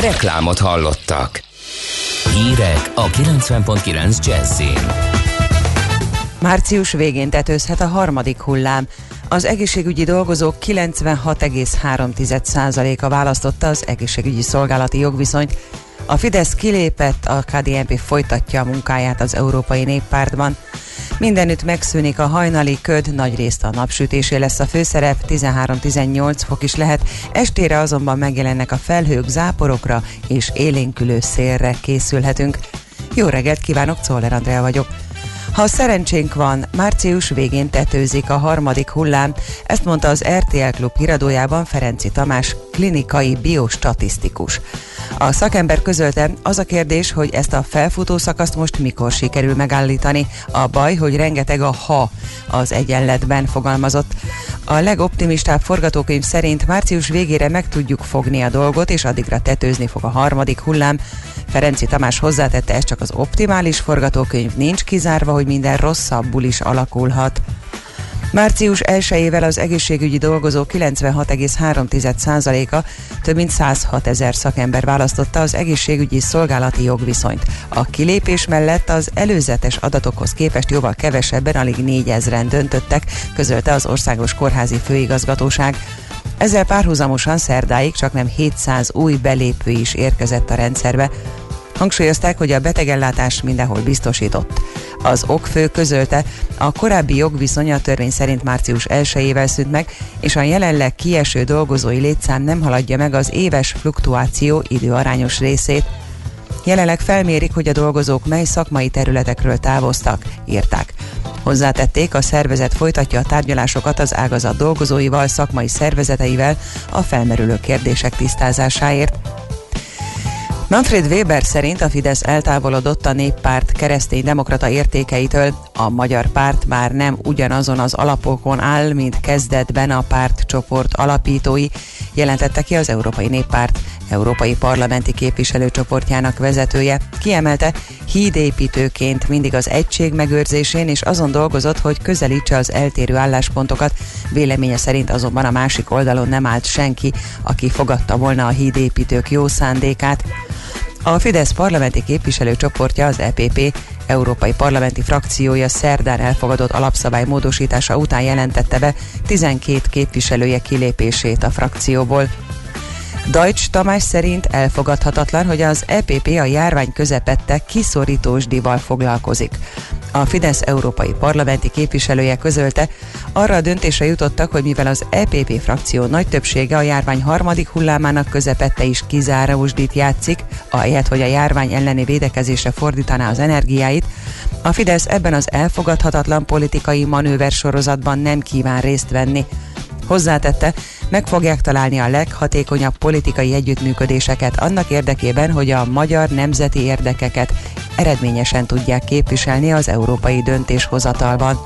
Reklámot hallottak. Hírek a 90.9 Jazzin. Március végén tetőzhet a harmadik hullám. Az egészségügyi dolgozók 96,3%-a választotta az egészségügyi szolgálati jogviszonyt. A Fidesz kilépett, a KDNP folytatja a munkáját az Európai Néppártban. Mindenütt megszűnik a hajnali köd, nagy részt a napsütésé lesz a főszerep, 13-18 fok is lehet, estére azonban megjelennek a felhők záporokra és élénkülő szélre készülhetünk. Jó reggelt kívánok, Czoller Andrea vagyok. Ha szerencsénk van, március végén tetőzik a harmadik hullám, ezt mondta az RTL Klub híradójában Ferenci Tamás, klinikai biostatisztikus. A szakember közölte, az a kérdés, hogy ezt a felfutó szakaszt most mikor sikerül megállítani. A baj, hogy rengeteg a ha az egyenletben fogalmazott. A legoptimistább forgatókönyv szerint március végére meg tudjuk fogni a dolgot, és addigra tetőzni fog a harmadik hullám. Ferenci Tamás hozzátette, ez csak az optimális forgatókönyv, nincs kizárva, hogy minden rosszabbul is alakulhat. Március 1-ével az egészségügyi dolgozó 96,3%-a több mint 106 ezer szakember választotta az egészségügyi szolgálati jogviszonyt. A kilépés mellett az előzetes adatokhoz képest jóval kevesebben, alig 4 ezeren döntöttek, közölte az Országos Kórházi Főigazgatóság. Ezzel párhuzamosan szerdáig csak nem 700 új belépő is érkezett a rendszerbe. Hangsúlyozták, hogy a betegellátás mindenhol biztosított. Az okfő közölte, a korábbi jogviszony a törvény szerint március 1-ével szűnt meg, és a jelenleg kieső dolgozói létszám nem haladja meg az éves fluktuáció időarányos részét. Jelenleg felmérik, hogy a dolgozók mely szakmai területekről távoztak, írták. Hozzátették, a szervezet folytatja a tárgyalásokat az ágazat dolgozóival, szakmai szervezeteivel a felmerülő kérdések tisztázásáért. Manfred Weber szerint a Fidesz eltávolodott a néppárt keresztény-demokrata értékeitől. A magyar párt már nem ugyanazon az alapokon áll, mint kezdetben a pártcsoport alapítói, jelentette ki az Európai Néppárt Európai Parlamenti Képviselőcsoportjának vezetője. Kiemelte, hídépítőként mindig az egység megőrzésén és azon dolgozott, hogy közelítse az eltérő álláspontokat. Véleménye szerint azonban a másik oldalon nem állt senki, aki fogadta volna a hídépítők jó szándékát. A Fidesz parlamenti képviselőcsoportja az EPP Európai Parlamenti frakciója szerdán elfogadott alapszabály módosítása után jelentette be 12 képviselője kilépését a frakcióból. Deutsch Tamás szerint elfogadhatatlan, hogy az EPP a járvány közepette kiszorítósdival foglalkozik. A Fidesz európai parlamenti képviselője közölte, arra a döntésre jutottak, hogy mivel az EPP frakció nagy többsége a járvány harmadik hullámának közepette is kizárósdit játszik, ahelyett, hogy a járvány elleni védekezésre fordítaná az energiáit, a Fidesz ebben az elfogadhatatlan politikai manőver sorozatban nem kíván részt venni. Hozzátette, meg fogják találni a leghatékonyabb politikai együttműködéseket annak érdekében, hogy a magyar nemzeti érdekeket eredményesen tudják képviselni az európai döntéshozatalban.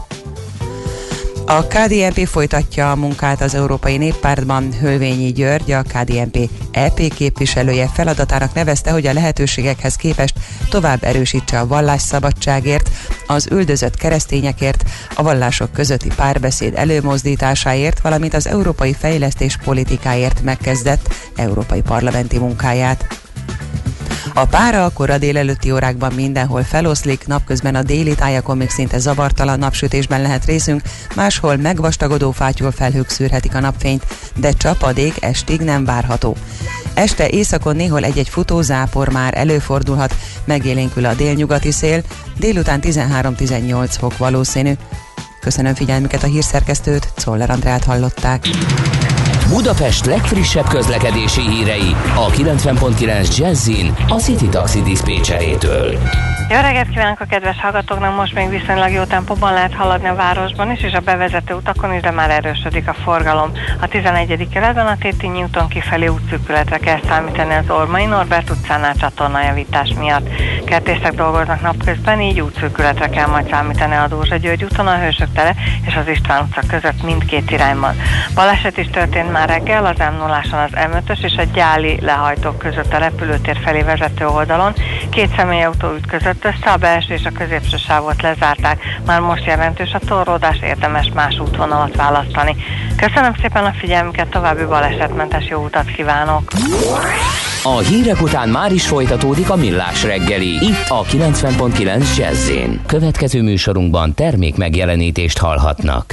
A KDNP folytatja a munkát az Európai Néppártban. Hölvényi György, a KDNP EP képviselője feladatának nevezte, hogy a lehetőségekhez képest tovább erősítse a vallásszabadságért, az üldözött keresztényekért, a vallások közötti párbeszéd előmozdításáért, valamint az európai fejlesztés politikáért megkezdett európai parlamenti munkáját. A pára a kora délelőtti órákban mindenhol feloszlik, napközben a déli tájakon még szinte zavartalan napsütésben lehet részünk, máshol megvastagodó fátyol felhők szűrhetik a napfényt, de csapadék estig nem várható. Este északon néhol egy-egy futózápor már előfordulhat, megélénkül a délnyugati szél, délután 13-18 fok valószínű. Köszönöm figyelmüket a hírszerkesztőt, Czoller Andrát hallották. Budapest legfrissebb közlekedési hírei a 90.9 Jazzin a City Taxi Dispécsejétől. Jó reggelt kívánok a kedves hallgatóknak! Most még viszonylag jó tempóban lehet haladni a városban is, és a bevezető utakon is, de már erősödik a forgalom. A 11. keretben a Tétényi úton kifelé útszűkületre kell számítani az Ormai Norbert utcánál csatornajavítás miatt. Kertészek dolgoznak napközben, így útszűkületre kell majd számítani a Dózsa György úton, a Hősök tere és az István utca között mindkét irányban. Baleset is történt már reggel, az m 0 az M5-ös és a Gyáli lehajtók között a repülőtér felé vezető oldalon. Két személyautó ütközött össze, a belső és a középső sávot lezárták. Már most jelentős a torlódás, érdemes más útvonalat választani. Köszönöm szépen a figyelmüket, további balesetmentes jó utat kívánok! A hírek után már is folytatódik a millás reggeli, itt a 90.9 Jazzin. Következő műsorunkban termék megjelenítést hallhatnak.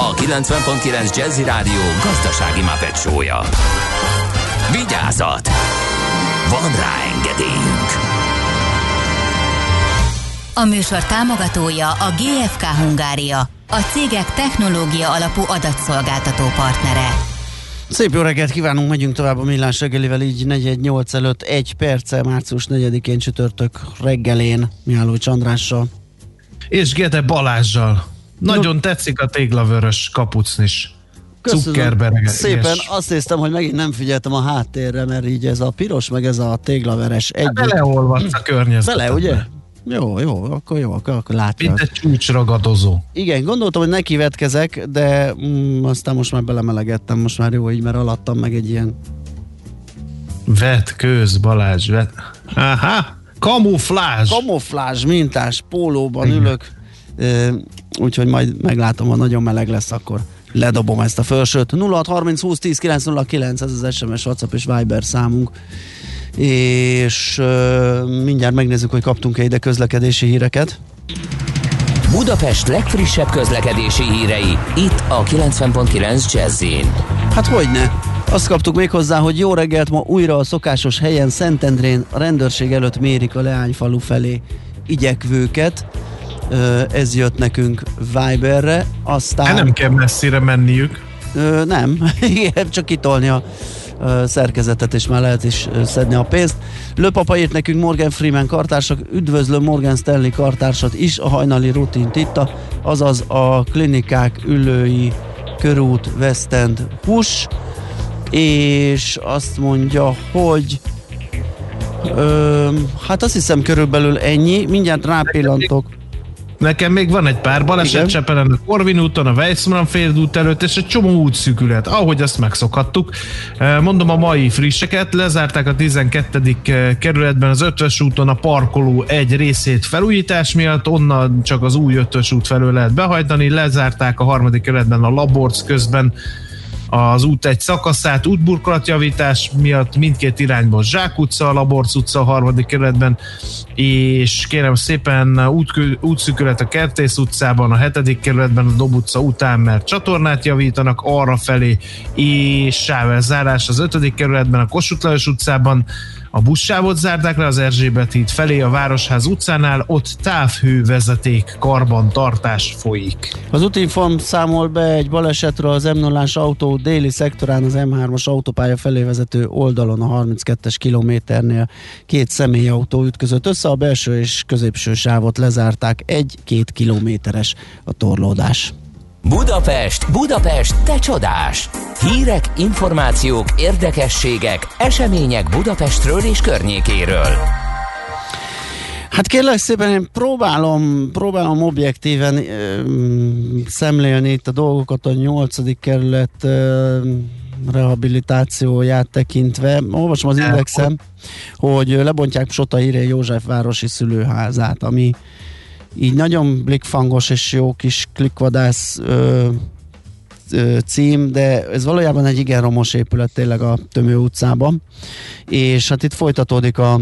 a 90.9 Jazzy Rádió gazdasági mapetsója. Vigyázat! Van rá engedélyünk! A műsor támogatója a GFK Hungária, a cégek technológia alapú adatszolgáltató partnere. Szép jó reggelt kívánunk, megyünk tovább a millás reggelivel, így 418 előtt egy perccel, március 4-én csütörtök reggelén Mihály Csandrással. És Gede Balázsjal. Nagyon no. tetszik a téglavörös kapucnis. Cukkerbereg. Szépen azt néztem, hogy megint nem figyeltem a háttérre, mert így ez a piros, meg ez a téglaveres együtt. Beleolvadsz a környezetet. Bele, ugye? Jó, jó, akkor jó, akkor, akkor látja. Mint egy csúcsragadozó. Igen, gondoltam, hogy nekivetkezek, de mm, aztán most már belemelegettem, most már jó így, mert alattam meg egy ilyen... Vet, köz, Balázs, vet. Aha, kamuflázs. Kamuflázs mintás pólóban Igen. ülök, úgyhogy majd meglátom, ha nagyon meleg lesz, akkor ledobom ezt a felsőt. 0630 20 10 909, ez az SMS, WhatsApp és Viber számunk. És uh, mindjárt megnézzük, hogy kaptunk-e ide közlekedési híreket. Budapest legfrissebb közlekedési hírei, itt a 90.9 jazz Hát hogyne? Azt kaptuk még hozzá, hogy jó reggelt ma újra a szokásos helyen Szentendrén a rendőrség előtt mérik a Leányfalu felé igyekvőket ez jött nekünk Viberre, aztán... Hát nem kell messzire menniük. Ö, nem, igen, csak kitolni a szerkezetet, és már lehet is szedni a pénzt. Löpapa írt nekünk Morgan Freeman kartársak, üdvözlöm Morgan Stanley kartársat is, a hajnali rutint itta, azaz a klinikák ülői körút West End hús, és azt mondja, hogy Ö, hát azt hiszem körülbelül ennyi, mindjárt rápillantok. Nekem még van egy pár baleset Csepelen, a Korvin úton, a Weissmann félút előtt, és egy csomó útszűkület, ahogy azt megszokhattuk. Mondom a mai frisseket, lezárták a 12. kerületben az 5 úton a parkoló egy részét felújítás miatt, onnan csak az új 5 út felől lehet behajtani, lezárták a harmadik kerületben a Laborc közben az út egy szakaszát útburkolatjavítás miatt mindkét irányból Zsák utca, Laborc utca a harmadik kerületben, és kérem szépen út, útszűkület a Kertész utcában, a hetedik kerületben a Dob utca után, mert csatornát javítanak arra felé, és sávelzárás az ötödik kerületben a Kossuth Lajos utcában, a buszsávot zárták le az Erzsébet híd felé a Városház utcánál, ott távhővezeték karbantartás folyik. Az Utinform számol be egy balesetről az m 0 autó déli szektorán az M3-as autópálya felé vezető oldalon a 32-es kilométernél két személyautó ütközött össze, a belső és középső sávot lezárták, egy-két kilométeres a torlódás. Budapest, Budapest, te csodás! Hírek, információk, érdekességek, események Budapestről és környékéről. Hát kérlek szépen, én próbálom, próbálom objektíven ö, szemlélni itt a dolgokat a nyolcadik kerület ö, rehabilitációját tekintve. Olvasom az indexem, hogy lebontják Sota Irén József városi szülőházát, ami így nagyon blikfangos és jó kis klikvadász ö, ö, cím, de ez valójában egy igen romos épület tényleg a Tömő utcában, és hát itt folytatódik a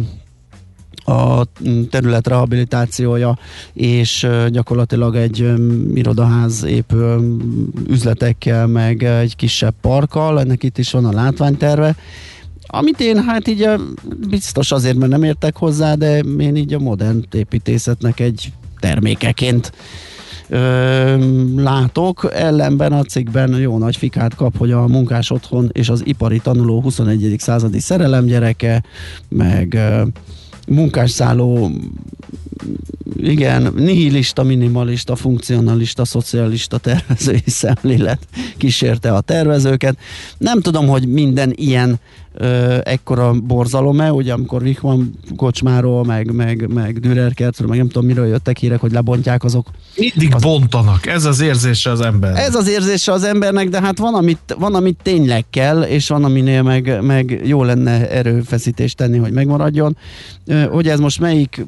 a terület rehabilitációja, és gyakorlatilag egy irodaház épül üzletekkel, meg egy kisebb parkkal, ennek itt is van a látványterve, amit én hát így biztos azért, mert nem értek hozzá, de én így a modern építészetnek egy termékeként ö, látok. Ellenben a cikkben jó nagy fikát kap, hogy a munkás otthon és az ipari tanuló 21. századi szerelem gyereke, meg ö, munkásszálló igen, nihilista, minimalista, funkcionalista, szocialista tervezői szemlélet kísérte a tervezőket. Nem tudom, hogy minden ilyen ekkora borzalom-e, ugye amikor Wichmann kocsmáról, meg, meg, meg Dürerkertről, meg nem tudom miről jöttek hírek, hogy lebontják azok. Mindig az... bontanak, ez az érzése az ember. Ez az érzése az embernek, de hát van, amit, van, amit tényleg kell, és van, aminél meg, meg jó lenne erőfeszítést tenni, hogy megmaradjon. Hogy ez most melyik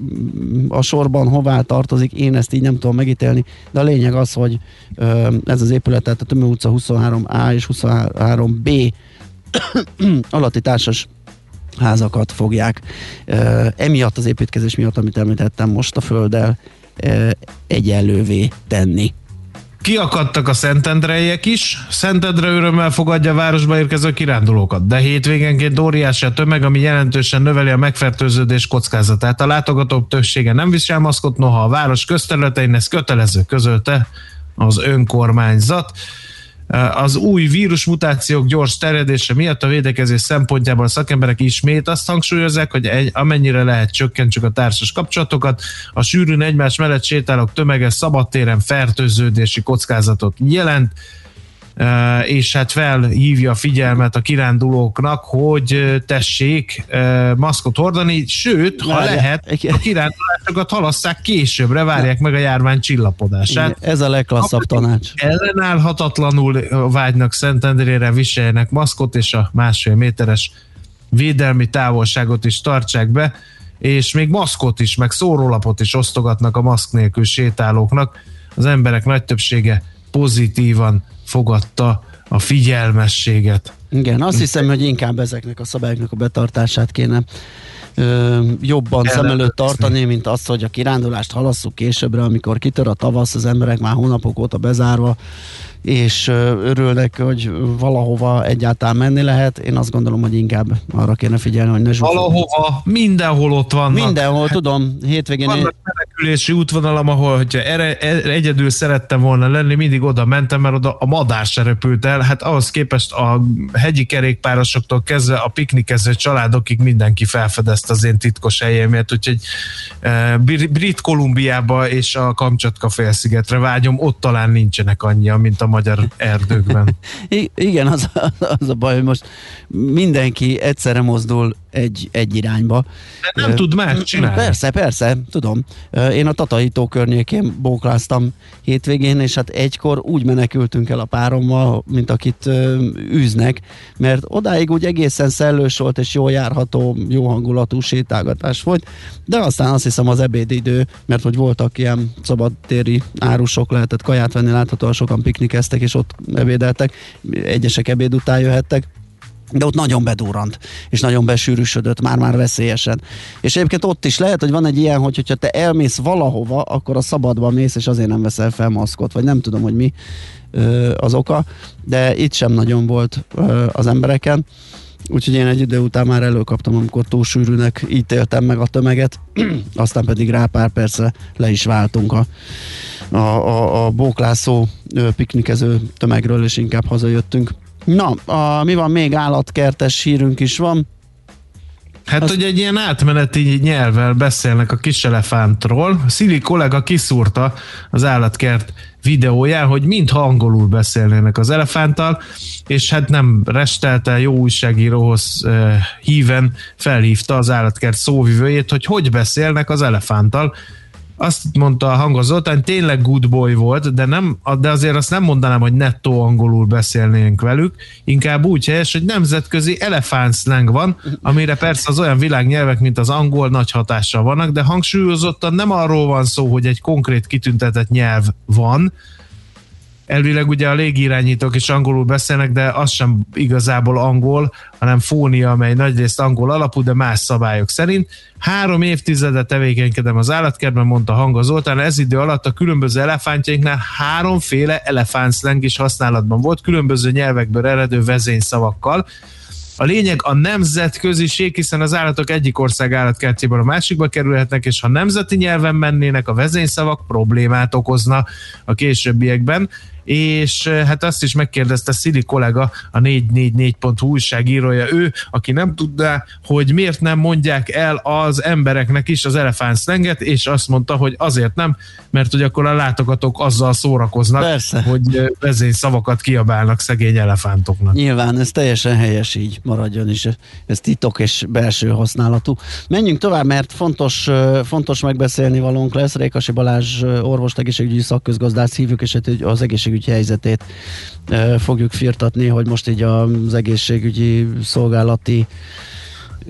a sorban hová tartozik, én ezt így nem tudom megítélni, de a lényeg az, hogy ez az épület, tehát a Tömő utca 23A és 23B alatti társas házakat fogják emiatt az építkezés miatt, amit említettem most a földdel egyenlővé tenni. Kiakadtak a Szentendreiek is. Szentendre örömmel fogadja a városba érkező kirándulókat, de hétvégenként óriási a tömeg, ami jelentősen növeli a megfertőződés kockázatát. A látogatók többsége nem visel maszkot, noha a város közterületein ez kötelező, közölte az önkormányzat. Az új vírusmutációk gyors terjedése miatt a védekezés szempontjából a szakemberek ismét azt hangsúlyozzák, hogy egy, amennyire lehet csökkentsük a társas kapcsolatokat, a sűrűn egymás mellett sétálók tömege szabadtéren fertőződési kockázatot jelent, és hát felhívja a figyelmet a kirándulóknak, hogy uh, tessék uh, maszkot hordani, sőt, ha Várja. lehet, a kirándulásokat halasszák későbbre, várják meg a járvány csillapodását. Igen, Ez a legklasszabb tanács. ellenállhatatlanul vágynak Szentendrére, viseljenek maszkot, és a másfél méteres védelmi távolságot is tartsák be, és még maszkot is, meg szórólapot is osztogatnak a maszk nélkül sétálóknak. Az emberek nagy többsége pozitívan fogadta a figyelmességet. Igen, azt hiszem, hogy inkább ezeknek a szabályoknak a betartását kéne ö, jobban szem előtt tartani, mint azt, hogy a kirándulást halasszuk későbbre, amikor kitör a tavasz, az emberek már hónapok óta bezárva, és örülnek, hogy valahova egyáltalán menni lehet. Én azt gondolom, hogy inkább arra kéne figyelni, hogy ne zsúfolj. Valahova, mindenhol ott vannak. Mindenhol, tudom, hétvégén én- Vannak menekülési útvonalam, ahol hogyha ere, e- egyedül szerettem volna lenni, mindig oda mentem, mert oda a madár se repült el. Hát ahhoz képest a hegyi kerékpárosoktól kezdve a piknikező családokig mindenki felfedezte az én titkos helyémet, úgyhogy e, Brit Kolumbiába és a Kamcsatka félszigetre vágyom, ott talán nincsenek annyian, mint a magyar erdőkben. I- igen, az, az a baj, hogy most mindenki egyszerre mozdul egy, egy irányba. De nem Ö, tud más csinálni. Persze, persze, tudom. Ö, Én a Tatai-tó környékén bókláztam hétvégén, és hát egykor úgy menekültünk el a párommal, mint akit ö, űznek, mert odáig úgy egészen szellős volt, és jól járható, jó hangulatú sétálgatás volt, de aztán azt hiszem az ebédidő, mert hogy voltak ilyen szabadtéri árusok, lehetett kaját venni, láthatóan sokan piknikeztek, és ott ebédeltek, egyesek ebéd után jöhettek, de ott nagyon bedurrant, és nagyon besűrűsödött, már-már veszélyesen. És egyébként ott is lehet, hogy van egy ilyen, hogy hogyha te elmész valahova, akkor a szabadba mész, és azért nem veszel fel maszkot, vagy nem tudom, hogy mi ö, az oka, de itt sem nagyon volt ö, az embereken. Úgyhogy én egy idő után már előkaptam, amikor túl sűrűnek ítéltem meg a tömeget, aztán pedig rá pár percre le is váltunk a, a, a, a bóklászó piknikező tömegről, és inkább hazajöttünk. Na, a, mi van még? Állatkertes hírünk is van. Hát, hogy egy ilyen átmeneti nyelvvel beszélnek a kis elefántról. Szili kollega kiszúrta az állatkert videóján, hogy mintha angolul beszélnének az elefánttal, és hát nem restelte, jó újságíróhoz eh, híven felhívta az állatkert szóvivőjét, hogy hogy beszélnek az elefánttal. Azt mondta a hangos Zoltán, tényleg good boy volt, de, nem, de azért azt nem mondanám, hogy nettó angolul beszélnénk velük, inkább úgy helyes, hogy nemzetközi elefántszleng van, amire persze az olyan világnyelvek, mint az angol nagy hatással vannak, de hangsúlyozottan nem arról van szó, hogy egy konkrét kitüntetett nyelv van, elvileg ugye a légirányítók is angolul beszélnek, de az sem igazából angol, hanem fónia, amely nagyrészt angol alapú, de más szabályok szerint. Három évtizede tevékenykedem az állatkertben, mondta Hanga Zoltán, ez idő alatt a különböző elefántjainknál háromféle elefántszleng is használatban volt, különböző nyelvekből eredő vezényszavakkal. A lényeg a nemzetköziség, hiszen az állatok egyik ország állatkertjéből a másikba kerülhetnek, és ha nemzeti nyelven mennének, a vezényszavak problémát okozna a későbbiekben, és hát azt is megkérdezte Szili kollega, a 444.hu újságírója, ő, aki nem tudná, hogy miért nem mondják el az embereknek is az elefántszlenget, és azt mondta, hogy azért nem, mert hogy akkor a látogatók azzal szórakoznak, Persze. hogy vezényszavakat kiabálnak szegény elefántoknak. Nyilván ez teljesen helyes így maradjon is, ez titok és belső használatú. Menjünk tovább, mert fontos, fontos megbeszélni valónk lesz. Rékasi Balázs ö, orvost, egészségügyi szakközgazdász hívjuk, és az egészségügy helyzetét fogjuk firtatni, hogy most így az egészségügyi szolgálati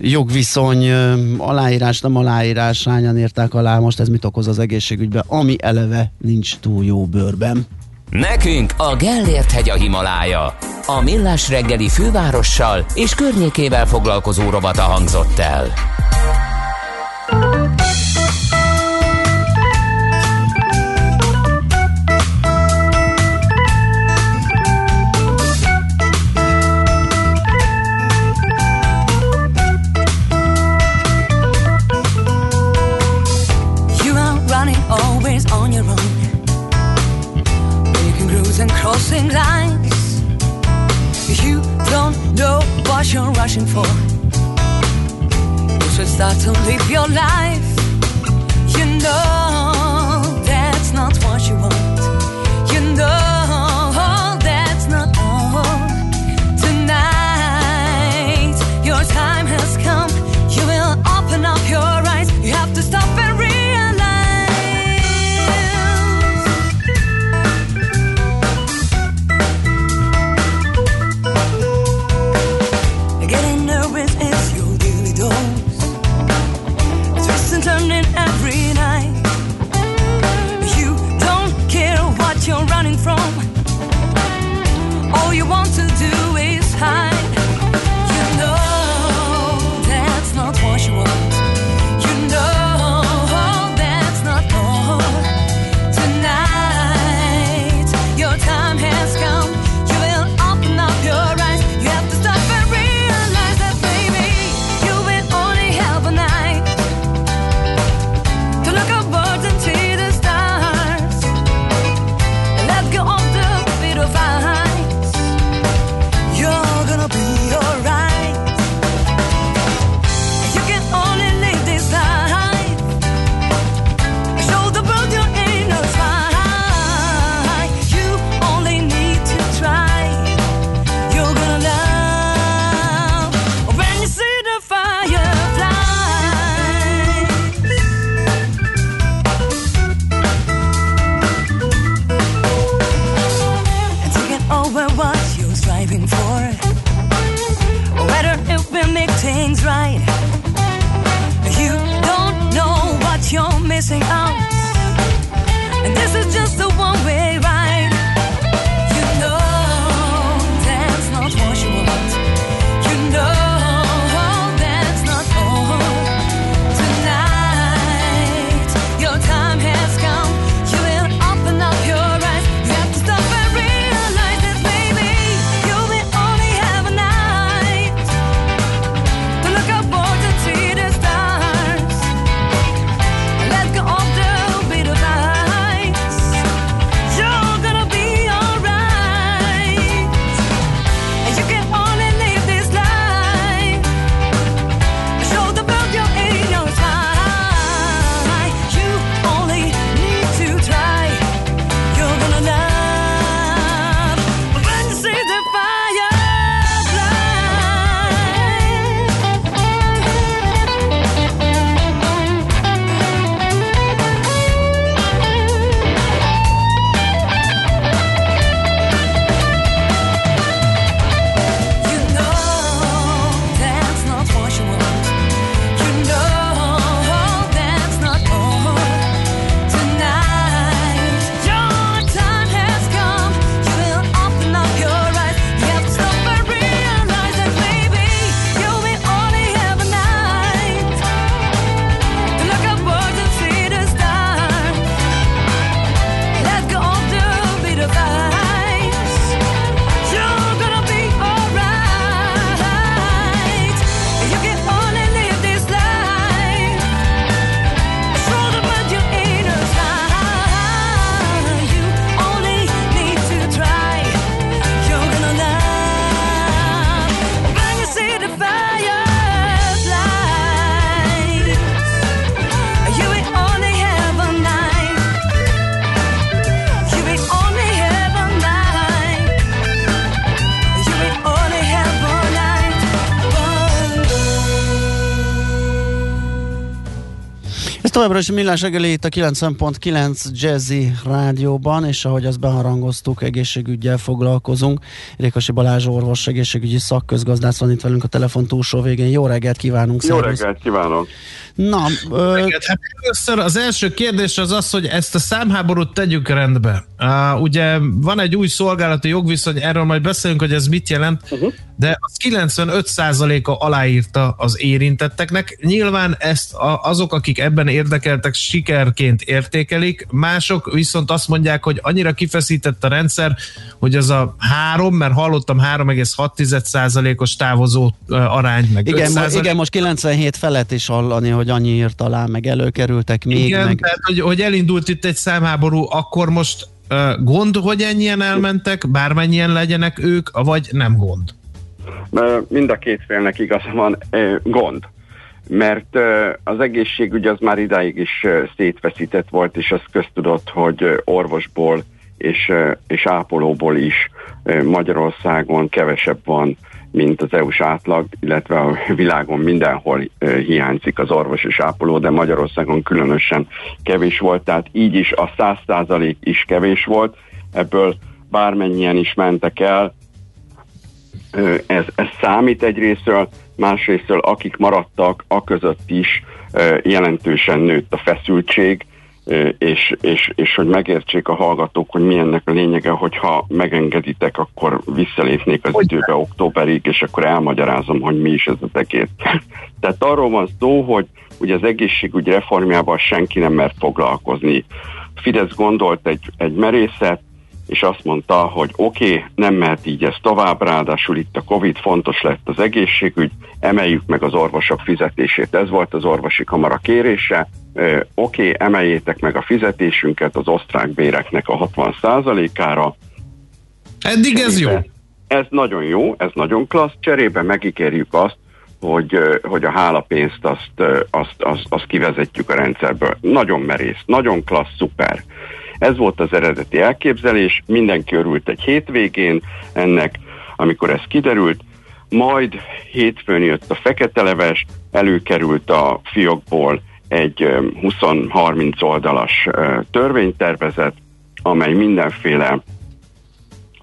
jogviszony, aláírás, nem aláírás, hányan írták alá, most ez mit okoz az egészségügyben, ami eleve nincs túl jó bőrben. Nekünk a Gellért hegy a Himalája. A Millás reggeli fővárossal és környékével foglalkozó rovata hangzott el. Crossing lines. You don't know what you're rushing for. You should start to live your life. You know Továbbra is Millás reggeli itt a 90.9 Jazzy rádióban, és ahogy azt beharangoztuk, egészségügyel foglalkozunk. Rékasi Balázs orvos, egészségügyi szakközgazdász van itt velünk a telefon túlsó végén. Jó reggelt kívánunk! Jó szervusz. reggelt kívánok! Na, ö, Hát először az első kérdés az az, hogy ezt a számháborút tegyük rendbe. Uh, ugye van egy új szolgálati jogviszony, erről majd beszélünk, hogy ez mit jelent, uh-huh. de az 95%-a aláírta az érintetteknek. Nyilván ezt a, azok, akik ebben érdekeltek, sikerként értékelik, mások viszont azt mondják, hogy annyira kifeszített a rendszer, hogy az a három, mert hallottam 3,6%-os távozó arány, meg igen, 5%. mo- igen, most 97 felett is hallani, hogy annyi írt alá, meg előkerültek még, Igen, meg... tehát hogy, hogy elindult itt egy számháború, akkor most gond, hogy ennyien elmentek, bármennyien legyenek ők, vagy nem gond? Mert Mind a két félnek igaza van gond. Mert az egészségügy az már idáig is szétfeszített volt, és az köztudott, hogy orvosból és, és ápolóból is Magyarországon kevesebb van, mint az EU-s átlag, illetve a világon mindenhol hiányzik az orvos és ápoló, de Magyarországon különösen kevés volt, tehát így is a 100% is kevés volt, ebből bármennyien is mentek el, ez, ez számít egyrésztről, másrésztről akik maradtak, a között is jelentősen nőtt a feszültség, és, és, és hogy megértsék a hallgatók, hogy mi ennek a lényege, hogyha megengeditek, akkor visszalépnék az időbe októberig, és akkor elmagyarázom, hogy mi is ez az egész. Tehát arról van szó, hogy ugye az egészségügy reformjával senki nem mert foglalkozni. Fidesz gondolt egy, egy merészet, és azt mondta, hogy oké, okay, nem mehet így ez tovább, ráadásul itt a Covid fontos lett az egészségügy, emeljük meg az orvosok fizetését. Ez volt az orvosi kamara kérése, oké, okay, emeljétek meg a fizetésünket az osztrák béreknek a 60%-ára. Eddig ez jó. Ez nagyon jó, ez nagyon klassz, cserébe megígérjük azt, hogy, hogy a hálapénzt azt, azt, azt, azt kivezetjük a rendszerből. Nagyon merész, nagyon klassz, szuper. Ez volt az eredeti elképzelés, mindenki örült egy hétvégén ennek, amikor ez kiderült, majd hétfőn jött a fekete leves, előkerült a fiókból egy ö, 20-30 oldalas törvénytervezet, amely mindenféle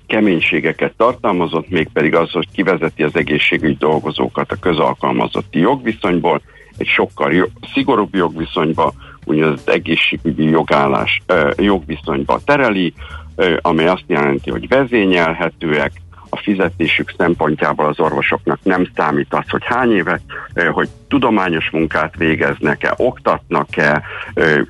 keménységeket tartalmazott, mégpedig az, hogy kivezeti az egészségügy dolgozókat a közalkalmazotti jogviszonyból, egy sokkal jó, szigorúbb jogviszonyba, úgynevezett egészségügyi jogállás jogviszonyba tereli, amely azt jelenti, hogy vezényelhetőek, a fizetésük szempontjából az orvosoknak nem számít az, hogy hány évet, ö, hogy tudományos munkát végeznek-e, oktatnak-e,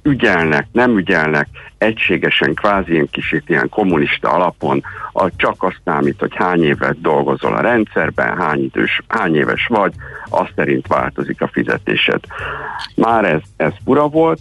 ügyelnek, nem ügyelnek, egységesen, kvázi ilyen kicsit ilyen kommunista alapon, a, csak azt számít, hogy hány évet dolgozol a rendszerben, hány, idős, hány éves vagy, azt szerint változik a fizetésed. Már ez, ez fura volt,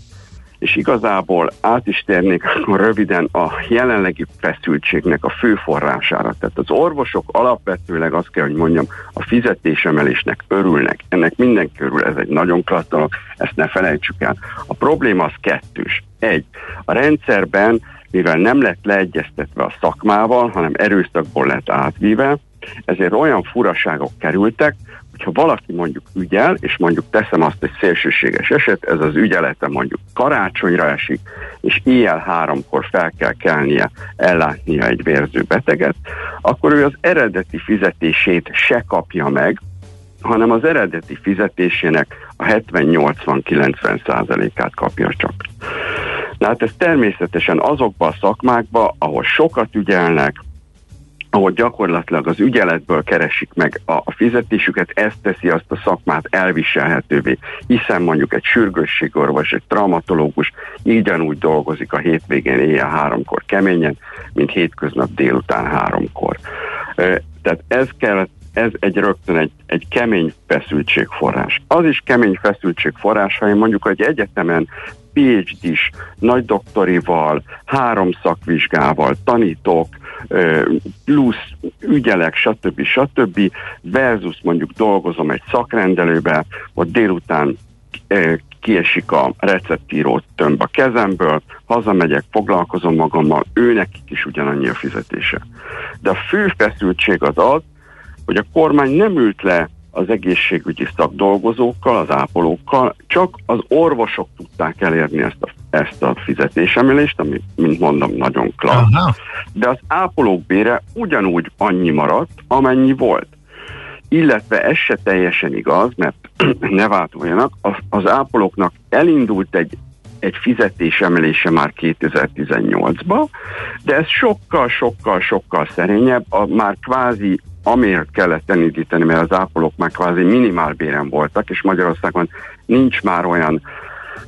és igazából át is térnék akkor röviden a jelenlegi feszültségnek a fő forrására. Tehát az orvosok alapvetőleg azt kell, hogy mondjam, a fizetésemelésnek örülnek. Ennek mindenki örül, ez egy nagyon klassz dolog, ezt ne felejtsük el. A probléma az kettős. Egy, a rendszerben, mivel nem lett leegyeztetve a szakmával, hanem erőszakból lett átvíve, ezért olyan furaságok kerültek, hogyha valaki mondjuk ügyel, és mondjuk teszem azt egy szélsőséges eset, ez az ügyelete mondjuk karácsonyra esik, és éjjel háromkor fel kell kelnie, ellátnia egy vérző beteget, akkor ő az eredeti fizetését se kapja meg, hanem az eredeti fizetésének a 70-80-90 százalékát kapja csak. Na hát ez természetesen azokban a szakmákban, ahol sokat ügyelnek, ahol gyakorlatilag az ügyeletből keresik meg a, fizetésüket, ez teszi azt a szakmát elviselhetővé, hiszen mondjuk egy sürgősségorvos, egy traumatológus ugyanúgy dolgozik a hétvégén éjjel háromkor keményen, mint hétköznap délután háromkor. Tehát ez kell, ez egy rögtön egy, egy kemény feszültségforrás. Az is kemény feszültségforrás, ha én mondjuk egy egyetemen PhD-s, nagy doktorival, három szakvizsgával tanítok, plusz ügyelek, stb. stb. versus mondjuk dolgozom egy szakrendelőbe, ott délután kiesik a receptíró tömb a kezemből, hazamegyek, foglalkozom magammal, őnek is ugyanannyi a fizetése. De a fő feszültség az az, hogy a kormány nem ült le az egészségügyi szakdolgozókkal, az ápolókkal, csak az orvosok tudták elérni ezt a, ezt a fizetésemelést, ami, mint mondom, nagyon klassz. Aha. De az ápolók bére ugyanúgy annyi maradt, amennyi volt. Illetve ez se teljesen igaz, mert ne váltoljanak, az, az ápolóknak elindult egy egy fizetés emelése már 2018-ba, de ez sokkal, sokkal, sokkal szerényebb, a, már kvázi amiért kellett elindítani, mert az ápolók már kvázi minimálbéren voltak, és Magyarországon nincs már olyan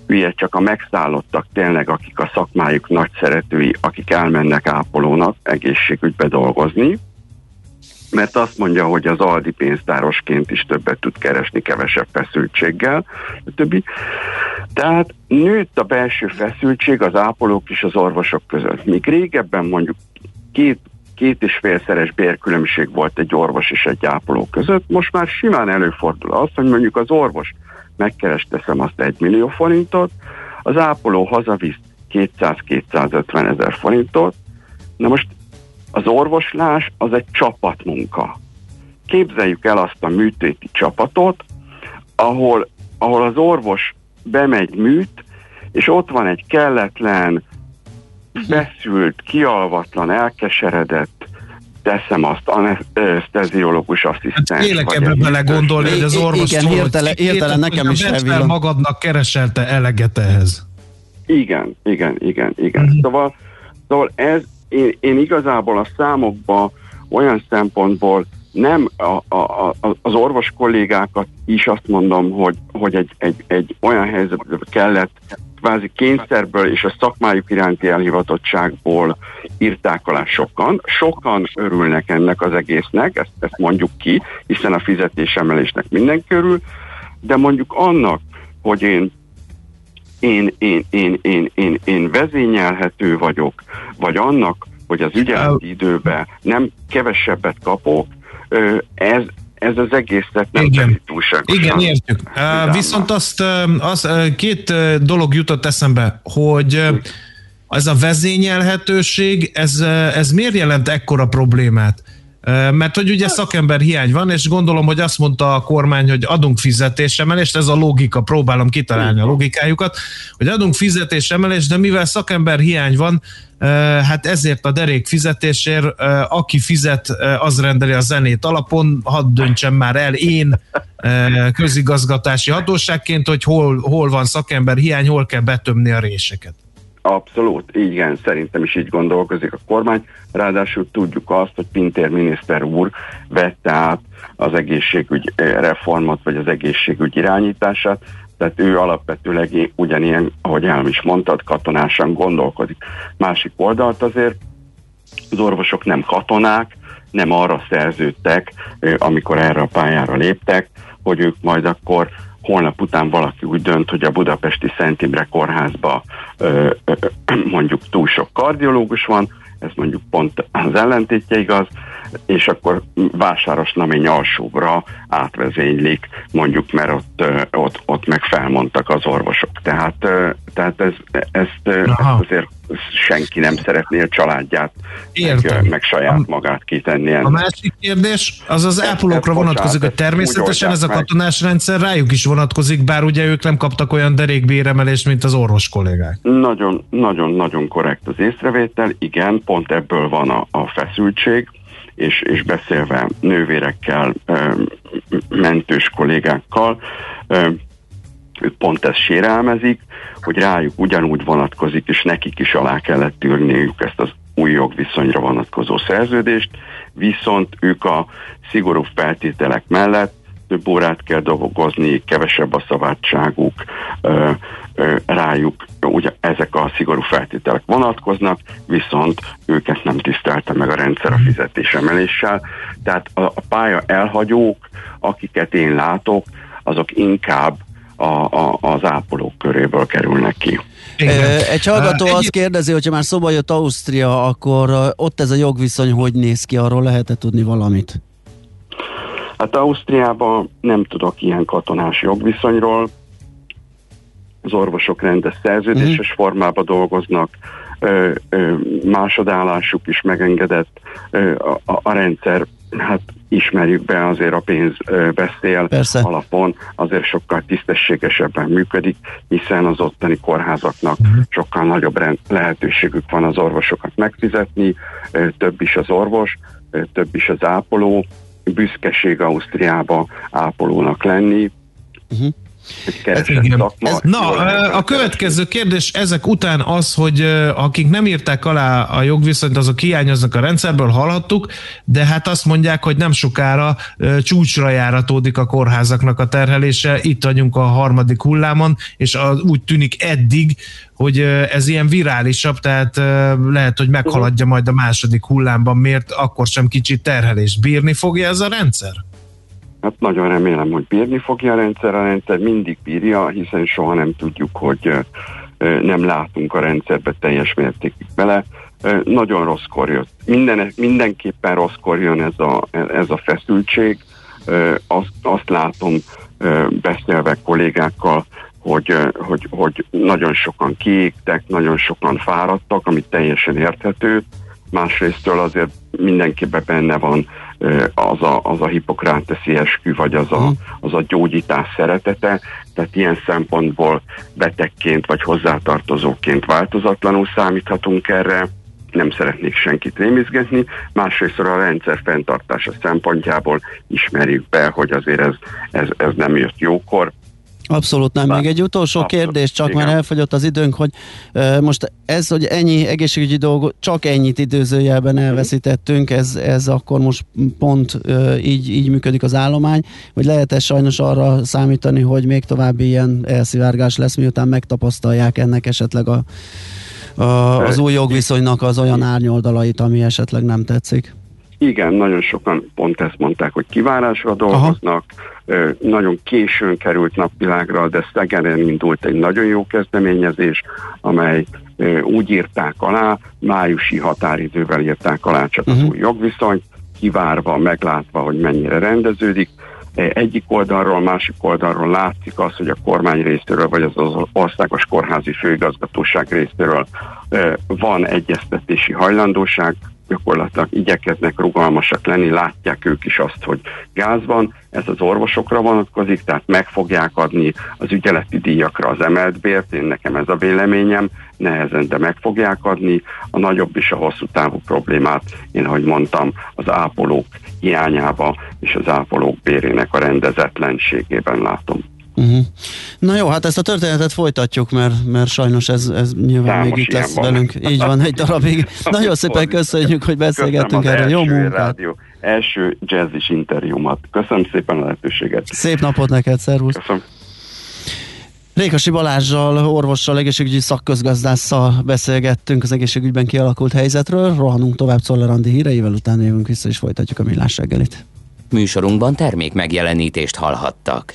hülye, csak a megszállottak tényleg, akik a szakmájuk nagy szeretői, akik elmennek ápolónak egészségügybe dolgozni, mert azt mondja, hogy az Aldi pénztárosként is többet tud keresni kevesebb feszültséggel, a többi. Tehát nőtt a belső feszültség az ápolók és az orvosok között. Míg régebben mondjuk két két és félszeres bérkülönbség volt egy orvos és egy ápoló között, most már simán előfordul az, hogy mondjuk az orvos megkeres teszem azt egy millió forintot, az ápoló hazavisz 200-250 ezer forintot, na most az orvoslás az egy csapatmunka. Képzeljük el azt a műtéti csapatot, ahol, ahol az orvos bemegy műt, és ott van egy kelletlen, feszült, kialvatlan, elkeseredett, teszem azt, anesteziológus asszisztens. Hát Élek vagy ebbe belegondolni, hogy az orvos igen, hirtelen évet, nekem is elvillant. magadnak kereselte eleget ehhez. Igen, igen, igen, igen. Mhm. Szóval, szóval ez, én, én igazából a számokba olyan szempontból nem a, a, a, az orvos kollégákat is azt mondom, hogy, hogy egy, egy, egy olyan helyzetbe kellett kvázi kényszerből és a szakmájuk iránti elhivatottságból írták alá sokan. Sokan örülnek ennek az egésznek, ezt, ezt mondjuk ki, hiszen a fizetésemelésnek mindenki örül, de mondjuk annak, hogy én én, én, én, én, én, én vezényelhető vagyok, vagy annak, hogy az ügyeleti időben nem kevesebbet kapok, ez, ez az egészet nem Igen. túlságosan. Igen, értjük. Vidámmá. viszont azt, az, két dolog jutott eszembe, hogy ez a vezényelhetőség, ez, ez miért jelent ekkora problémát? Mert hogy ugye szakember hiány van, és gondolom, hogy azt mondta a kormány, hogy adunk fizetésemelést, ez a logika, próbálom kitalálni a logikájukat, hogy adunk fizetésemelést, de mivel szakember hiány van, hát ezért a derék fizetésért, aki fizet, az rendeli a zenét alapon, hadd döntsem már el én közigazgatási hatóságként, hogy hol, hol van szakember hiány, hol kell betömni a réseket. Abszolút, igen, szerintem is így gondolkozik a kormány. Ráadásul tudjuk azt, hogy Pintér miniszter úr vette át az egészségügy eh, reformot, vagy az egészségügy irányítását, tehát ő alapvetőleg ugyanilyen, ahogy el is mondtad, katonásan gondolkodik. Másik oldalt azért az orvosok nem katonák, nem arra szerződtek, ö, amikor erre a pályára léptek, hogy ők majd akkor holnap után valaki úgy dönt, hogy a budapesti Szent Imre kórházba ö, ö, mondjuk túl sok kardiológus van, ez mondjuk pont az ellentétje igaz, és akkor Vásáros Namény alsóbra átvezénylik, mondjuk, mert ott, ott, ott meg felmondtak az orvosok. Tehát, tehát ez, ezt, ezt azért senki nem szeretné a családját, meg, Értem. meg saját magát kitenni. A ennek. másik kérdés az az ápolókra vonatkozik, hogy természetesen ez a oldják meg. katonás rendszer rájuk is vonatkozik, bár ugye ők nem kaptak olyan derékbéremelést, mint az orvos kollégák. Nagyon, nagyon, nagyon korrekt az észrevétel, igen, pont ebből van a, a feszültség, és, és beszélve nővérekkel, mentős kollégákkal, ők pont ezt sérelmezik, hogy rájuk ugyanúgy vonatkozik, és nekik is alá kellett írniuk ezt az új jogviszonyra vonatkozó szerződést, viszont ők a szigorú feltételek mellett több órát kell dolgozni, kevesebb a szabadságuk, ö, ö, rájuk ugye ezek a szigorú feltételek vonatkoznak, viszont őket nem tisztelte meg a rendszer a fizetésemeléssel. Tehát a, a pálya elhagyók, akiket én látok, azok inkább a, a, az ápolók köréből kerülnek ki. Ö, Egy hallgató azt kérdezi, hogyha már szóba jött Ausztria, akkor ott ez a jogviszony hogy néz ki, arról lehet tudni valamit? Hát Ausztriában nem tudok ilyen katonás jogviszonyról, az orvosok rendes szerződéses Mhm. formában dolgoznak, ö, ö, másodállásuk is megengedett, ö, a, a, a rendszer hát ismerjük be, azért a pénz beszél Persze. alapon, azért sokkal tisztességesebben működik, hiszen az ottani kórházaknak sokkal nagyobb rend, lehetőségük van az orvosokat megfizetni, több is az orvos, több is az ápoló, büszkeség Ausztriába ápolónak lenni, Uh-huh. Egy keresett Hát Igen. szakma. Ez, na, a következő kérdés ezek után az, hogy akik nem írták alá a jogviszonyt, azok hiányoznak a rendszerből, hallhattuk, de hát azt mondják, hogy nem sokára csúcsra járatódik a kórházaknak a terhelése, itt vagyunk a harmadik hullámon, és az, úgy tűnik eddig, hogy ez ilyen virálisabb, tehát lehet, hogy meghaladja majd a második hullámban, miért akkor sem kicsit terhelés. Bírni fogja ez a rendszer? Hát nagyon remélem, hogy bírni fogja a rendszer. A rendszer mindig bírja, hiszen soha nem tudjuk, hogy nem látunk a rendszerbe teljes mértékig bele. Nagyon rosszkor jött. Minden, mindenképpen rosszkor jön ez a, ez a feszültség. Azt, azt látom beszélve kollégákkal, hogy, hogy, hogy nagyon sokan kiégtek, nagyon sokan fáradtak, ami teljesen érthető. Másrésztől azért mindenkiben benne van az a, az a hipokráteszi eskü, vagy az a, az a gyógyítás szeretete, tehát ilyen szempontból betegként vagy hozzátartozóként változatlanul számíthatunk erre, nem szeretnék senkit rémizgetni, másrészt a rendszer fenntartása szempontjából ismerjük be, hogy azért ez, ez, ez nem jött jókor, Abszolút nem. Még egy utolsó Abszolút, kérdés, csak igen. már elfogyott az időnk, hogy uh, most ez, hogy ennyi egészségügyi dolgot, csak ennyit időzőjelben elveszítettünk, ez, ez akkor most pont uh, így, így működik az állomány, vagy lehet ez sajnos arra számítani, hogy még további ilyen elszivárgás lesz, miután megtapasztalják ennek esetleg a, a, az új jogviszonynak az olyan árnyoldalait, ami esetleg nem tetszik? Igen, nagyon sokan pont ezt mondták, hogy kivárásra dolgoznak, ö, nagyon későn került napvilágra, de Szegeden indult egy nagyon jó kezdeményezés, amely úgy írták alá, májusi határidővel írták alá csak az új jogviszonyt, kivárva, meglátva, hogy mennyire rendeződik. E, Egyik oldalról, másik oldalról látszik az, hogy a kormány részéről, vagy az az országos kórházi főigazgatóság részéről van egyeztetési hajlandóság, gyakorlatilag igyekeznek rugalmasak lenni, látják ők is azt, hogy gáz van, ez az orvosokra vonatkozik, tehát meg fogják adni az ügyeleti díjakra az emelt bért, én nekem ez a véleményem, nehezen, de meg fogják adni. A nagyobb és a hosszú távú problémát, én ahogy mondtam, az ápolók hiányába és az ápolók bérének a rendezetlenségében látom. Uh-huh. Na jó, hát ezt a történetet folytatjuk, mert, mert sajnos ez, ez nyilván Számos még itt lesz van. velünk. Így van, egy darabig. Nagyon szépen köszönjük, hogy beszélgettünk erről. Jó munkát! Rádió, első jazzis interjúmat. Köszönöm szépen a lehetőséget. Szép napot neked, szervusz! Köszönöm. Rékasi Balázsjal, orvossal, egészségügyi szakközgazdásszal beszélgettünk az egészségügyben kialakult helyzetről. Rohanunk tovább Czoller híreivel, utána jövünk vissza és folytatjuk a millás reggelit. Műsorunkban termék megjelenítést hallhattak.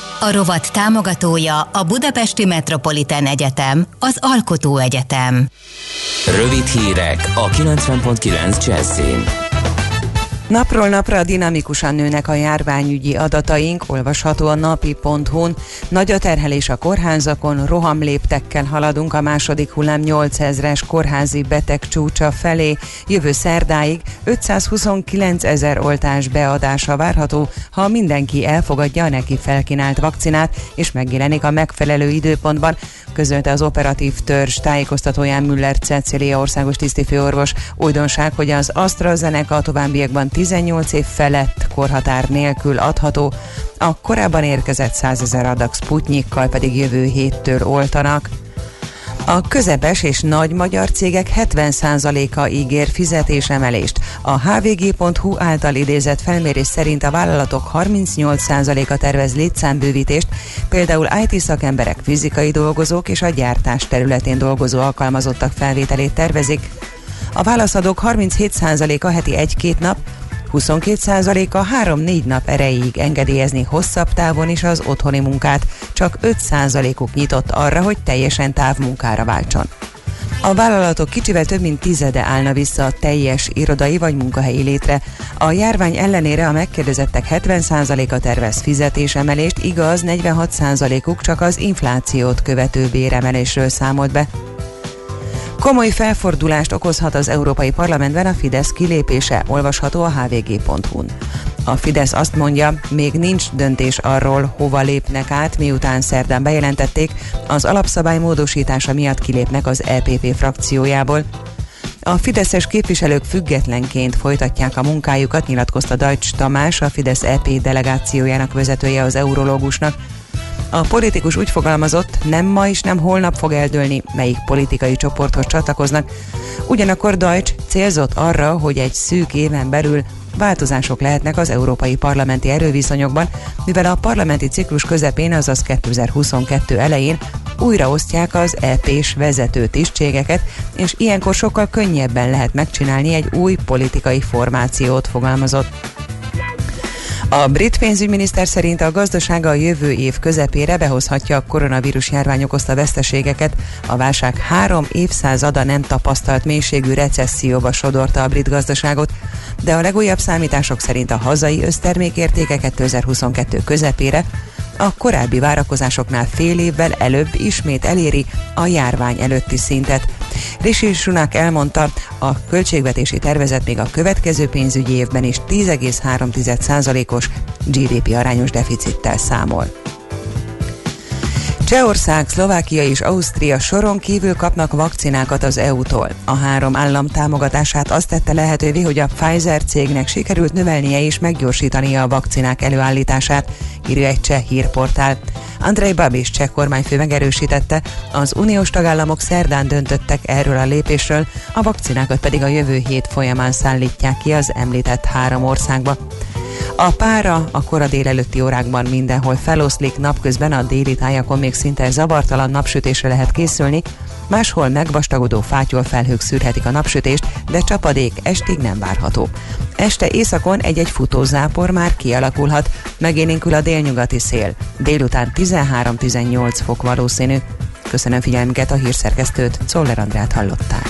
A rovat támogatója a Budapesti Metropolitán Egyetem, az Alkotó Egyetem. Rövid hírek a 90.9 Jazzin. Napról napra dinamikusan nőnek a járványügyi adataink, olvasható a napi.hu-n. Nagy a terhelés a kórházakon, rohamléptekkel haladunk a második hullám 8000-es kórházi beteg csúcsa felé. Jövő szerdáig 529 ezer oltás beadása várható, ha mindenki elfogadja a neki felkínált vakcinát, és megjelenik a megfelelő időpontban, közölte az operatív törzs tájékoztatóján Müller Cecilia országos tisztifőorvos. Újdonság, hogy az AstraZeneca a továbbiakban 18 év felett korhatár nélkül adható, a korábban érkezett 100 ezer adag Sputnikkal pedig jövő héttől oltanak. A közepes és nagy magyar cégek 70%-a ígér fizetésemelést. A hvg.hu által idézett felmérés szerint a vállalatok 38%-a tervez létszámbővítést, például IT szakemberek, fizikai dolgozók és a gyártás területén dolgozó alkalmazottak felvételét tervezik. A válaszadók 37%-a heti egy-két nap, 22%-a 3-4 nap erejéig engedélyezni hosszabb távon is az otthoni munkát, csak 5%-uk nyitott arra, hogy teljesen távmunkára váltson. A vállalatok kicsivel több mint tizede állna vissza a teljes irodai vagy munkahelyi létre. A járvány ellenére a megkérdezettek 70%-a tervez fizetésemelést, igaz 46%-uk csak az inflációt követő béremelésről számolt be. Komoly felfordulást okozhat az Európai Parlamentben a Fidesz kilépése, olvasható a hvg.hu-n. A Fidesz azt mondja, még nincs döntés arról, hova lépnek át, miután szerdán bejelentették, az alapszabály módosítása miatt kilépnek az EPP frakciójából. A fideszes képviselők függetlenként folytatják a munkájukat, nyilatkozta Dajcs Tamás, a Fidesz EP delegációjának vezetője az eurológusnak. A politikus úgy fogalmazott, nem ma és nem holnap fog eldőlni, melyik politikai csoporthoz csatlakoznak. Ugyanakkor Deutsch célzott arra, hogy egy szűk éven belül változások lehetnek az európai parlamenti erőviszonyokban, mivel a parlamenti ciklus közepén, azaz 2022 elején újraosztják az EP-s vezető tisztségeket, és ilyenkor sokkal könnyebben lehet megcsinálni egy új politikai formációt, fogalmazott. A brit pénzügyminiszter szerint a gazdasága a jövő év közepére behozhatja a koronavírus járvány okozta veszteségeket. A válság három évszázada nem tapasztalt mélységű recesszióba sodorta a brit gazdaságot, de a legújabb számítások szerint a hazai össztermékértéke 2022 közepére a korábbi várakozásoknál fél évvel előbb ismét eléri a járvány előtti szintet. Rishi Sunak elmondta, a költségvetési tervezet még a következő pénzügyi évben is 10,3%-os GDP arányos deficittel számol. Csehország, Szlovákia és Ausztria soron kívül kapnak vakcinákat az EU-tól. A három állam támogatását azt tette lehetővé, hogy a Pfizer cégnek sikerült növelnie és meggyorsítania a vakcinák előállítását, írja egy cseh hírportál. Andrei Babis cseh kormányfő megerősítette, az uniós tagállamok szerdán döntöttek erről a lépésről, a vakcinákat pedig a jövő hét folyamán szállítják ki az említett három országba. A pára a kora délelőtti órákban mindenhol feloszlik, napközben a déli tájakon még szinte zavartalan napsütésre lehet készülni, máshol megvastagodó fátyol felhők szűrhetik a napsütést, de csapadék estig nem várható. Este északon egy-egy futózápor már kialakulhat, megélénkül a délnyugati szél. Délután 13-18 fok valószínű. Köszönöm figyelmüket a hírszerkesztőt, Czoller Andrát hallották.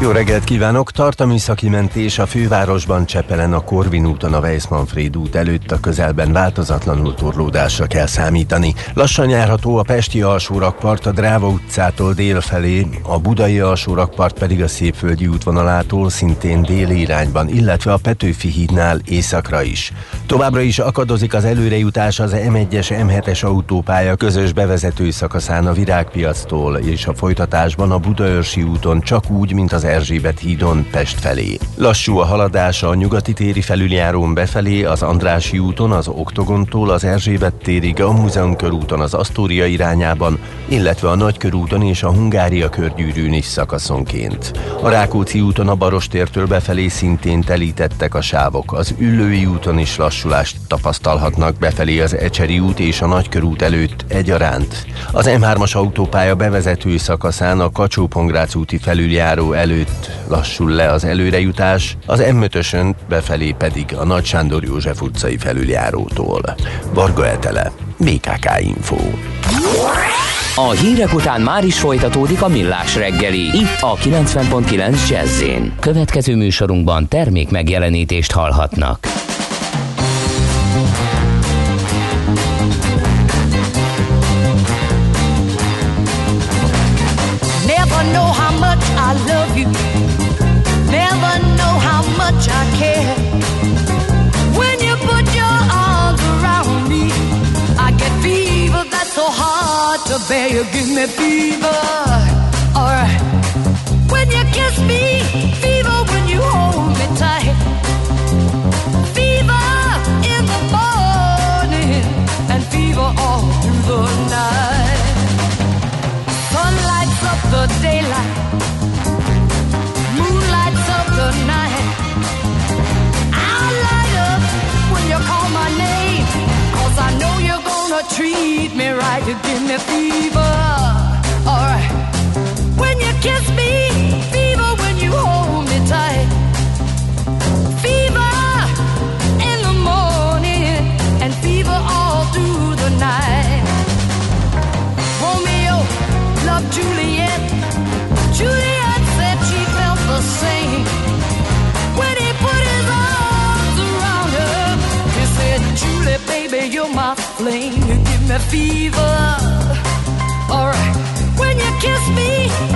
jó reggelt kívánok! Tart a műszaki mentés a fővárosban Csepelen a Korvin úton a Weissmanfréd út előtt a közelben változatlanul torlódásra kell számítani. Lassan járható a Pesti alsórakpart a Dráva utcától dél felé, a Budai alsórakpart pedig a Szépföldi útvonalától szintén déli irányban, illetve a Petőfi hídnál északra is. Továbbra is akadozik az előrejutás az M1-es M7-es autópálya közös bevezető szakaszán a Virágpiactól és a folytatásban a Budaörsi úton csak úgy, mint az Erzsébet hídon Pest felé. Lassú a haladása a nyugati téri felüljárón befelé, az Andrási úton, az Oktogontól az Erzsébet térig, a Múzeum körúton az Asztória irányában, illetve a Nagykörúton és a Hungária körgyűrűn is szakaszonként. A Rákóczi úton a Barostértől befelé szintén telítettek a sávok, az Üllői úton is lassulást tapasztalhatnak befelé az Ecseri út és a Nagykörút előtt egyaránt. Az M3-as autópálya bevezető szakaszán a kacsó úti felüljáró előtt előtt lassul le az előrejutás, az M5-ösön befelé pedig a Nagy Sándor József utcai felüljárótól. Varga Etele, BKK Info. A hírek után már is folytatódik a millás reggeli, itt a 90.9 jazz Következő műsorunkban termék megjelenítést hallhatnak. You give me fever. Alright. When you kiss me, fever when you hold me tight. Fever in the morning and fever all through the night. Sun lights up the daylight. Moon lights up the night. I light up when you call my name. Cause I know you're gonna treat me right. You give me fever. Me fever. Alright, when you kiss me,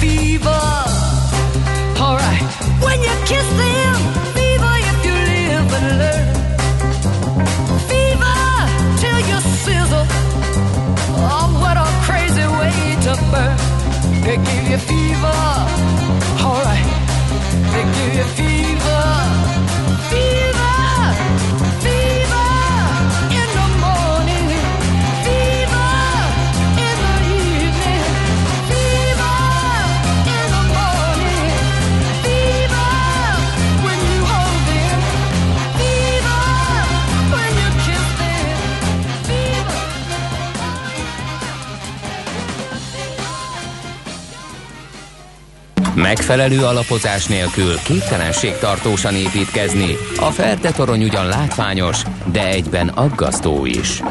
fever. Alright, when you kiss them, Megfelelő alapozás nélkül képtelenség tartósan építkezni. A Ferde torony ugyan látványos, de egyben aggasztó is.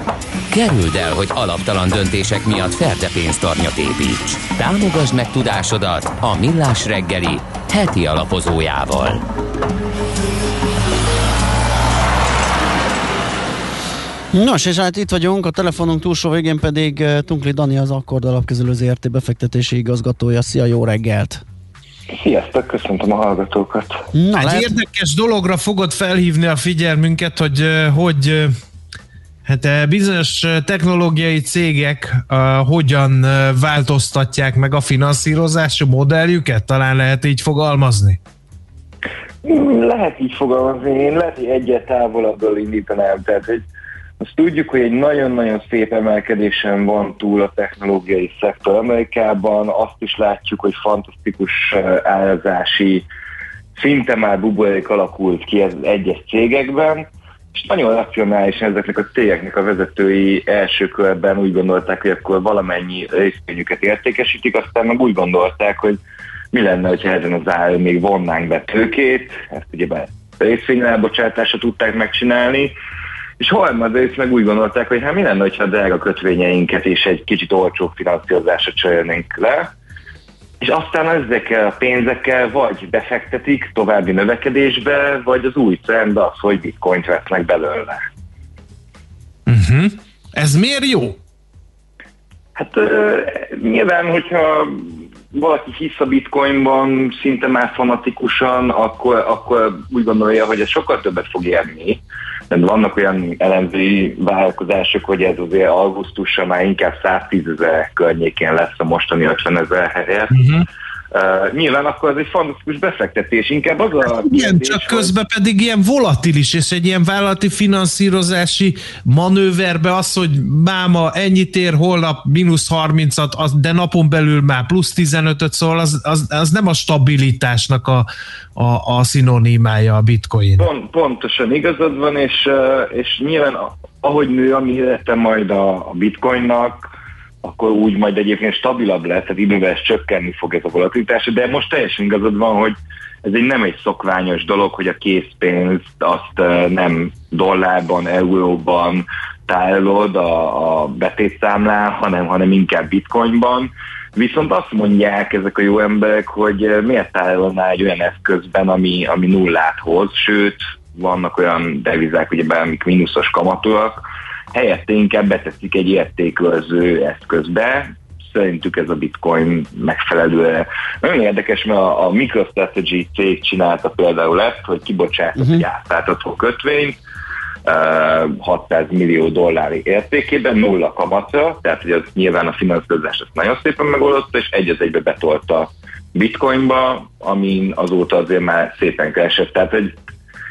Kerüld el, hogy alaptalan döntések miatt Ferde pénztarnyat építs. Támogasd meg tudásodat a Millás reggeli heti alapozójával. Nos, és hát itt vagyunk, a telefonunk túlsó végén pedig eh, Tunkli Dani az Akkord Alapkezelő ZRT befektetési igazgatója. Szia, jó reggelt! Sziasztok, köszöntöm a hallgatókat. Na, Egy lehet- érdekes dologra fogod felhívni a figyelmünket, hogy hogy hát bizonyos technológiai cégek hogyan változtatják meg a finanszírozási modelljüket, talán lehet így fogalmazni. Lehet így fogalmazni, én lehet, hogy egyet távolabbról indítanám, tehát hogy azt tudjuk, hogy egy nagyon-nagyon szép emelkedésen van túl a technológiai szektor Amerikában, azt is látjuk, hogy fantasztikus eh, árazási szinte már buborék alakult ki az egyes cégekben, és nagyon racionálisan ezeknek a cégeknek a vezetői első körben úgy gondolták, hogy akkor valamennyi részvényüket értékesítik, aztán meg úgy gondolták, hogy mi lenne, hogyha ezen az áron még vonnánk be tőkét, ezt ugye be részvényelbocsátásra tudták megcsinálni, és harmadrészt meg úgy gondolták, hogy hát mi lenne, hogyha a drága kötvényeinket és egy kicsit olcsóbb finanszírozásra cserélnénk le, és aztán ezekkel a pénzekkel vagy befektetik további növekedésbe, vagy az új trend az, hogy bitcoint vesznek belőle. Uh-huh. Ez miért jó? Hát ö, nyilván, hogyha valaki hisz a bitcoinban szinte már fanatikusan, akkor, akkor úgy gondolja, hogy ez sokkal többet fog érni. De vannak olyan elemzői vállalkozások, hogy ez azért augusztusra már inkább 110 ezer környékén lesz a mostani 50 ezer helyett. Uh-huh. Uh, nyilván akkor ez egy fantasztikus befektetés. Inkább az a Igen, csak közben pedig ilyen volatilis, és egy ilyen vállalati finanszírozási manőverbe az, hogy máma ennyit ér, holnap mínusz 30-at, az, de napon belül már plusz 15-öt, szóval az, az, az nem a stabilitásnak a, a, a szinonimája a bitcoin. Pont, pontosan igazad van, és, és nyilván ahogy nő a mérete majd a, a bitcoinnak, akkor úgy majd egyébként stabilabb lesz, tehát idővel ez csökkenni fog ez a volatilitás, de most teljesen igazad van, hogy ez egy nem egy szokványos dolog, hogy a készpénzt azt nem dollárban, euróban tárolod a, a betétszámlán, hanem, hanem inkább bitcoinban. Viszont azt mondják ezek a jó emberek, hogy miért tárolnál egy olyan eszközben, ami, ami nullát hoz, sőt, vannak olyan devizák, ugye amik mínuszos kamatúak, helyette inkább beteszik egy értékőrző eszközbe, szerintük ez a bitcoin megfelelő. Nagyon érdekes, mert a, a MicroStrategy cég csinálta például ezt, hogy kibocsátott uh-huh. egy átlátható kötvényt, uh, 600 millió dollári értékében, nulla kamatra, tehát hogy az nyilván a finanszírozás ezt nagyon szépen megoldotta, és egy az egybe betolta bitcoinba, amin azóta azért már szépen keresett. Tehát egy,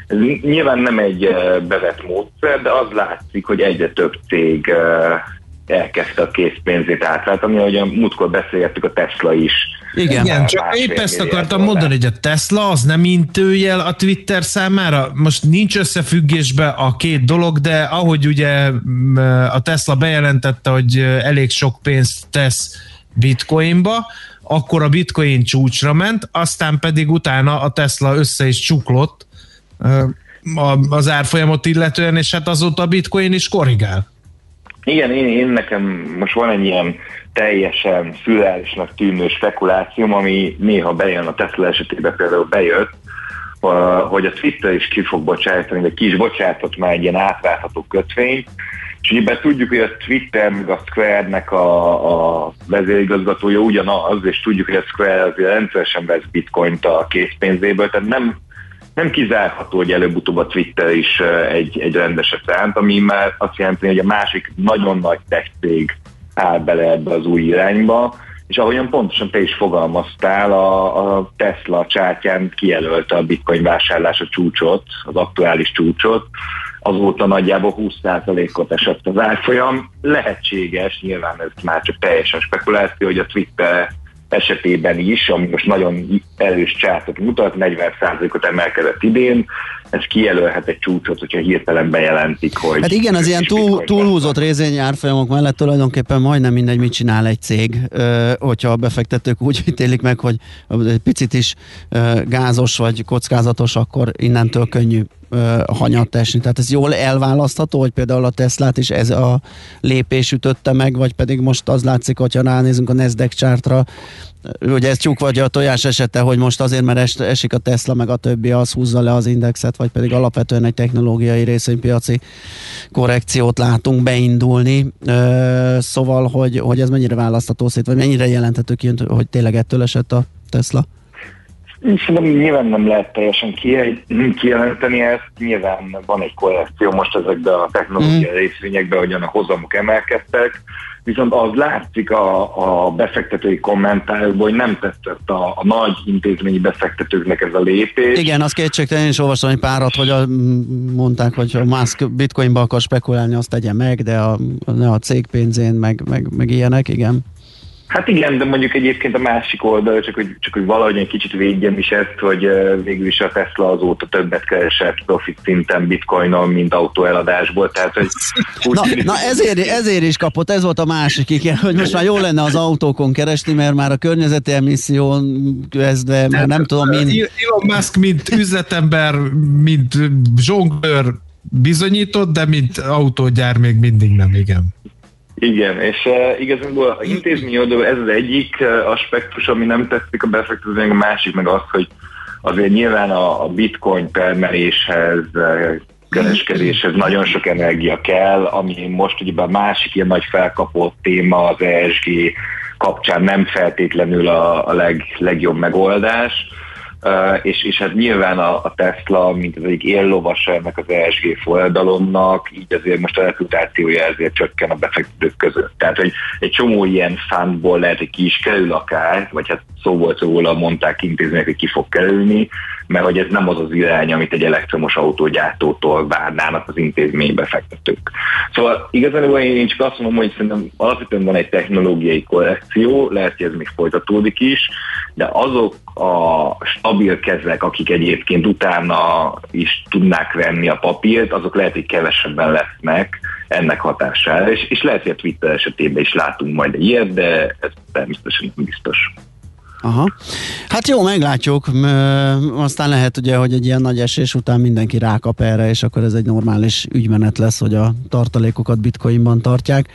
ez nyilván nem egy eh, bevett módszer, de az látszik, hogy egyre több cég eh, elkezdte a készpénzét átváltani, ahogy a múltkor beszélgettük, a Tesla is. Igen, Már csak épp ezt akartam mondani, hogy a Tesla az nem intőjel a Twitter számára. Most nincs összefüggésbe a két dolog, de ahogy ugye m, a Tesla bejelentette, hogy elég sok pénzt tesz bitcoinba, akkor a bitcoin csúcsra ment, aztán pedig utána a Tesla össze is csuklott az árfolyamot illetően, és hát azóta a bitcoin is korrigál. Igen, én, én nekem most van egy ilyen teljesen szürreálisnak tűnő spekulációm, ami néha bejön a Tesla esetében például bejött, hogy a Twitter is ki fog bocsájtani, vagy ki is bocsájtott már egy ilyen átváltható kötvényt, és ugye tudjuk, hogy a Twitter meg a Square-nek a, a vezérigazgatója ugyanaz, és tudjuk, hogy a Square azért rendszeresen vesz bitcoint a készpénzéből, tehát nem, nem kizárható, hogy előbb-utóbb a Twitter is egy, egy rendeset ránt, ami már azt jelenti, hogy a másik nagyon nagy tech cég áll bele ebbe az új irányba, és ahogyan pontosan te is fogalmaztál, a, a Tesla csártyán kijelölte a bitcoin vásárlása csúcsot, az aktuális csúcsot, azóta nagyjából 20%-ot esett az árfolyam. Lehetséges, nyilván ez már csak teljesen spekuláció, hogy a Twitter esetében is, ami most nagyon erős csártot mutat, 40%-ot emelkedett idén, ez kijelölhet egy csúcsot, hogyha hirtelen bejelentik, hogy... Hát igen, az ilyen túl, túlhúzott részvény árfolyamok mellett tulajdonképpen majdnem mindegy, mit csinál egy cég, hogyha a befektetők úgy ítélik meg, hogy egy picit is gázos vagy kockázatos, akkor innentől könnyű hanyat esni. Tehát ez jól elválasztható, hogy például a Teslát is ez a lépés ütötte meg, vagy pedig most az látszik, hogyha ránézünk a Nasdaq chartra, ugye ez csuk vagy a tojás esete, hogy most azért, mert es, esik a Tesla, meg a többi, az húzza le az indexet, vagy pedig alapvetően egy technológiai részvénypiaci korrekciót látunk beindulni. Szóval, hogy, hogy ez mennyire választható szét, vagy mennyire jelenthető ki, hogy tényleg ettől esett a Tesla? Szerintem nyilván nem lehet teljesen ki- kijelenteni ezt, nyilván van egy korrekció most ezekben a technológiai mm. részvényekben, hogyan a hozamok emelkedtek, viszont az látszik a, a befektetői kommentárokból, hogy nem tetszett a, a nagy intézményi befektetőknek ez a lépés. Igen, az kétségtelen, én is olvastam egy párat, hogy a, mondták, hogy ha Musk bitcoinba akar spekulálni, azt tegye meg, de a, ne a cég pénzén, meg, meg, meg ilyenek, igen. Hát igen, de mondjuk egyébként a másik oldal, csak hogy, csak hogy valahogy egy kicsit védjem is ezt, hogy végül is a Tesla azóta többet keresett profit szinten bitcoinon, mint autóeladásból, tehát hogy úgy Na, tűnik, na ezért, ezért is kapott, ez volt a másik, igen, hogy most már jó lenne az autókon keresni, mert már a környezeti emisszió kezdve, már nem tudom, mind... Elon Musk, mint üzletember, mint zsonglőr bizonyított, de mint autógyár még mindig nem, igen. Igen, és uh, igazából a intézmény oldalon ez az egyik uh, aspektus, ami nem tetszik a befektetőnek, a másik meg az, hogy azért nyilván a, a bitcoin permeléshez, uh, kereskedéshez nagyon sok energia kell, ami most ugye a másik ilyen nagy felkapott téma az ESG kapcsán nem feltétlenül a, a leg, legjobb megoldás. És, és hát nyilván a, a Tesla, mint az egyik éllovasa ennek az ESG forradalomnak, így azért most a reputációja ezért csökken a befektetők között. Tehát, hogy egy csomó ilyen fundból lehet, hogy ki is kerül akár, vagy hát szó volt róla, mondták intézmények, hogy ki fog kerülni, mert hogy ez nem az az irány, amit egy elektromos autógyártótól várnának az intézmény befektetők. Szóval igazából én csak azt mondom, hogy szerintem alapvetően van egy technológiai korrekció, lehet, hogy ez még folytatódik is, de azok a stabil kezek, akik egyébként utána is tudnák venni a papírt, azok lehet, hogy kevesebben lesznek ennek hatására, és, és lehet, hogy a Twitter esetében is látunk majd ilyet, de ez természetesen nem biztos. Aha. Hát jó, meglátjuk. Aztán lehet ugye, hogy egy ilyen nagy esés után mindenki rákap erre, és akkor ez egy normális ügymenet lesz, hogy a tartalékokat bitcoinban tartják.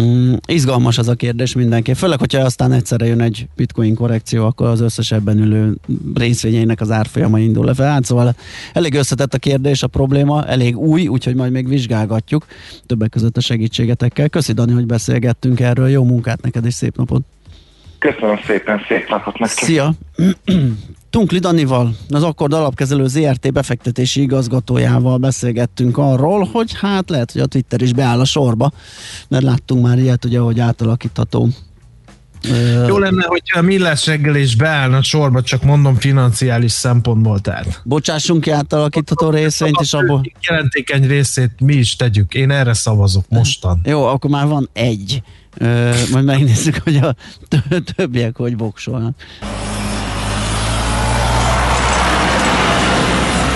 Mm, izgalmas az a kérdés mindenki. Főleg, hogyha aztán egyszerre jön egy bitcoin korrekció, akkor az összes ebben ülő részvényeinek az árfolyama indul le fel. Hát szóval elég összetett a kérdés, a probléma, elég új, úgyhogy majd még vizsgálgatjuk többek között a segítségetekkel. Köszi Dani, hogy beszélgettünk erről. Jó munkát neked és szép napot! Köszönöm szépen, szép napot nektek! Szia! Tunkli Danival, az Akkord Alapkezelő ZRT befektetési igazgatójával beszélgettünk arról, hogy hát lehet, hogy a Twitter is beáll a sorba, mert láttunk már ilyet, ugye, hogy átalakítható Jó lenne, hogyha a millás reggel is beállna sorba, csak mondom financiális szempontból. Tehát. Bocsássunk ki átalakítható részvényt, és abból... Jelentékeny részét mi is tegyük. Én erre szavazok mostan. Jó, akkor már van egy. Ö, majd megnézzük, hogy a tö- többiek hogy voksolnak.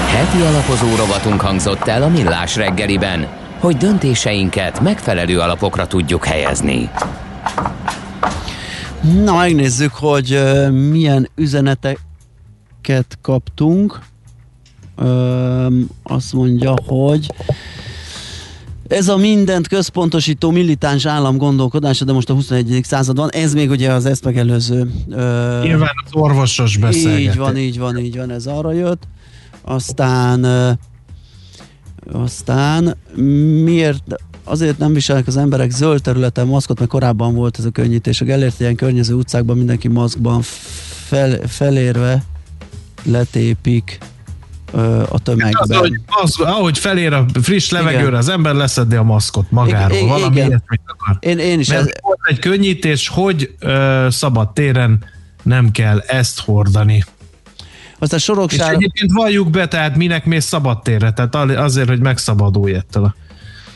Heti alapozó rovatunk hangzott el a Millás reggeliben, hogy döntéseinket megfelelő alapokra tudjuk helyezni. Na, megnézzük, hogy ö, milyen üzeneteket kaptunk. Ö, azt mondja, hogy ez a mindent központosító militáns állam gondolkodása, de most a 21. században, ez még ugye az ezt megelőző... Ö, Nyilván az orvosos beszélgetés. Így van, így van, így van, ez arra jött. Aztán ö, aztán miért azért nem viselnek az emberek zöld területen maszkot, mert korábban volt ez a könnyítés. A Gellért ilyen környező utcákban mindenki maszkban fel, felérve letépik a tömegben. Az, hogy, az, ahogy felér a friss levegőre, Igen. az ember leszedni a maszkot magáról. Igen, Valami igen. ilyesmit akar. Én, én is Mert ez, volt egy könnyítés, hogy ö, szabad téren nem kell ezt hordani. aztán És Soroksár... egyébként valljuk be, tehát minek mész szabad térre? Tehát azért, hogy megszabadulj ettől a,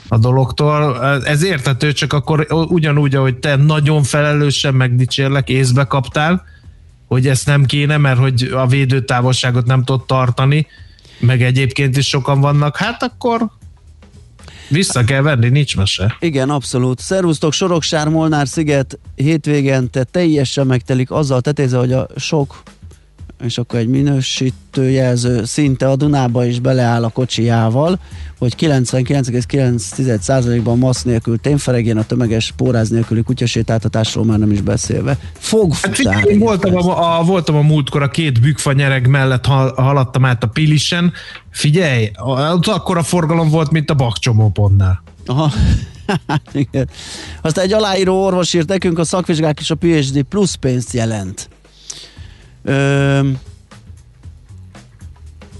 a dologtól. Ez értető, csak akkor ugyanúgy, ahogy te nagyon felelősen megdicsérlek, észbe kaptál, hogy ezt nem kéne, mert hogy a védőtávolságot nem tud tartani, meg egyébként is sokan vannak, hát akkor vissza kell venni, nincs mese. Igen, abszolút. Szervusztok, Soroksár, Molnár sziget hétvégente teljesen megtelik azzal tetéze, hogy a sok és akkor egy minősítő jelző szinte a Dunába is beleáll a kocsijával, hogy 99,9%-ban masz nélkül tényferegjen a tömeges póráz nélküli kutyasétáltatásról már nem is beszélve. Hát Fogfutár. figyelj, én voltam a, a, voltam a múltkor a két bükfa nyereg mellett hal, haladtam át a Pilisen. Figyelj, ott akkora forgalom volt, mint a bakcsomópontnál. Aha. Hát Igen. Aztán egy aláíró orvos írt nekünk, a szakvizsgák és a PhD plusz pénzt jelent. Öm,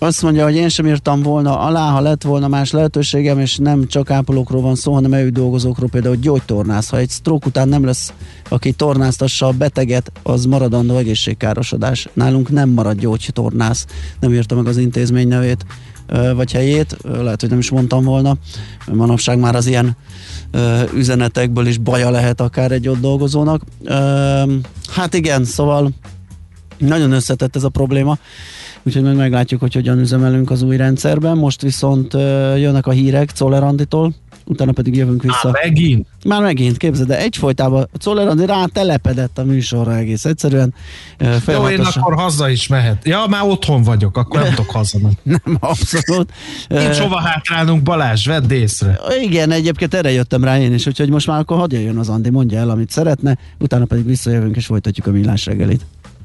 azt mondja, hogy én sem írtam volna alá, ha lett volna más lehetőségem, és nem csak ápolókról van szó, hanem EU dolgozókról, például gyógytornász. Ha egy stroke után nem lesz, aki tornáztassa a beteget, az maradandó egészségkárosodás. Nálunk nem marad gyógytornász, nem írta meg az intézmény nevét ö, vagy helyét, ö, lehet, hogy nem is mondtam volna. Manapság már az ilyen ö, üzenetekből is baja lehet akár egy ott dolgozónak. Ö, hát igen, szóval nagyon összetett ez a probléma, úgyhogy meg meglátjuk, hogy hogyan üzemelünk az új rendszerben. Most viszont jönnek a hírek Czoller Anditól, utána pedig jövünk vissza. Már megint? Már megint, képzeld, de egyfolytában Czoller Andi rá telepedett a műsorra egész egyszerűen. Jó, én akkor haza is mehet. Ja, már otthon vagyok, akkor nem tudok hazamenni. Nem, abszolút. Nincs hova hátrálnunk, Balázs, vedd észre. Igen, egyébként erre jöttem rá én is, úgyhogy most már akkor hadd jöjjön az Andi, mondja el, amit szeretne, utána pedig visszajövünk és folytatjuk a millás reggelit.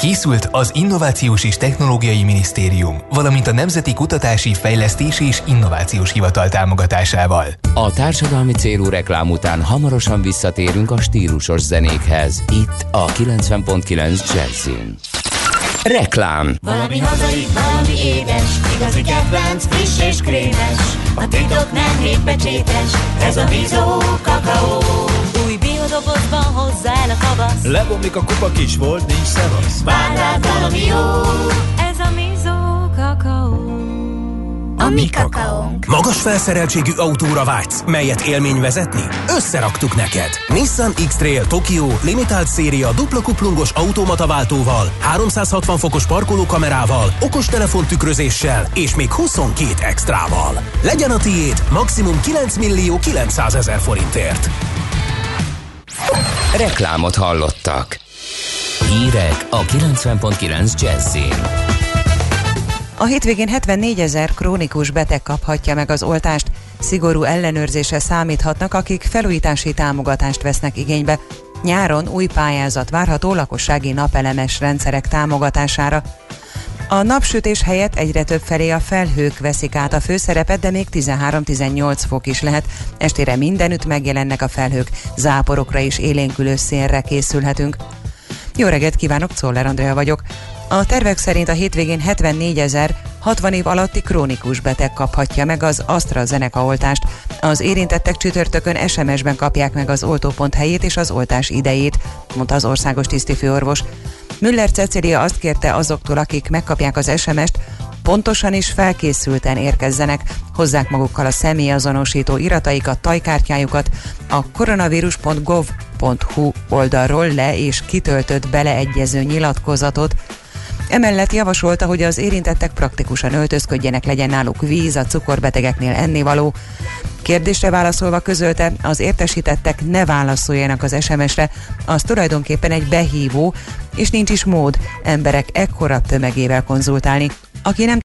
Készült az Innovációs és Technológiai Minisztérium, valamint a Nemzeti Kutatási, Fejlesztési és Innovációs Hivatal támogatásával. A társadalmi célú reklám után hamarosan visszatérünk a stílusos zenékhez. Itt a 90.9 Jazzin. Reklám. Valami hazai, valami édes, igazi kedvenc, friss és krémes. A titok nem hétpecsétes, ez a Bizó kakaó. Új biodobozban hozzá el a kavasz. Lebomlik a kupa kis volt, nincs szevasz. Vár rád valami jó, Ez a Mizó kakaó. a mi kakaónk. Magas felszereltségű autóra vágysz, melyet élmény vezetni? Összeraktuk neked! Nissan X-Trail Tokyo limitált széria dupla kuplungos automataváltóval, 360 fokos parkolókamerával, okos telefontükrözéssel és még 22 extrával. Legyen a tiéd maximum 9 millió 900 ezer forintért. Reklámot hallottak. Hírek a 90.9 Jazzin. A hétvégén 74 ezer krónikus beteg kaphatja meg az oltást. Szigorú ellenőrzésre számíthatnak, akik felújítási támogatást vesznek igénybe. Nyáron új pályázat várható lakossági napelemes rendszerek támogatására. A napsütés helyett egyre több felé a felhők veszik át a főszerepet, de még 13-18 fok is lehet. Estére mindenütt megjelennek a felhők, záporokra is élénkülő szélre készülhetünk. Jó reggelt kívánok, Czoller Andrea vagyok. A tervek szerint a hétvégén 74 ezer 60 év alatti krónikus beteg kaphatja meg az AstraZeneca oltást. Az érintettek csütörtökön SMS-ben kapják meg az oltópont helyét és az oltás idejét, mondta az országos tisztifőorvos. Müller Cecilia azt kérte azoktól, akik megkapják az SMS-t, pontosan és felkészülten érkezzenek, hozzák magukkal a személyazonosító irataikat, tajkártyájukat, a koronavírus.gov.hu oldalról le és kitöltött beleegyező nyilatkozatot, Emellett javasolta, hogy az érintettek praktikusan öltözködjenek, legyen náluk víz, a cukorbetegeknél ennivaló. Kérdésre válaszolva közölte, az értesítettek ne válaszoljanak az SMS-re, az tulajdonképpen egy behívó, és nincs is mód emberek ekkora tömegével konzultálni. Aki nem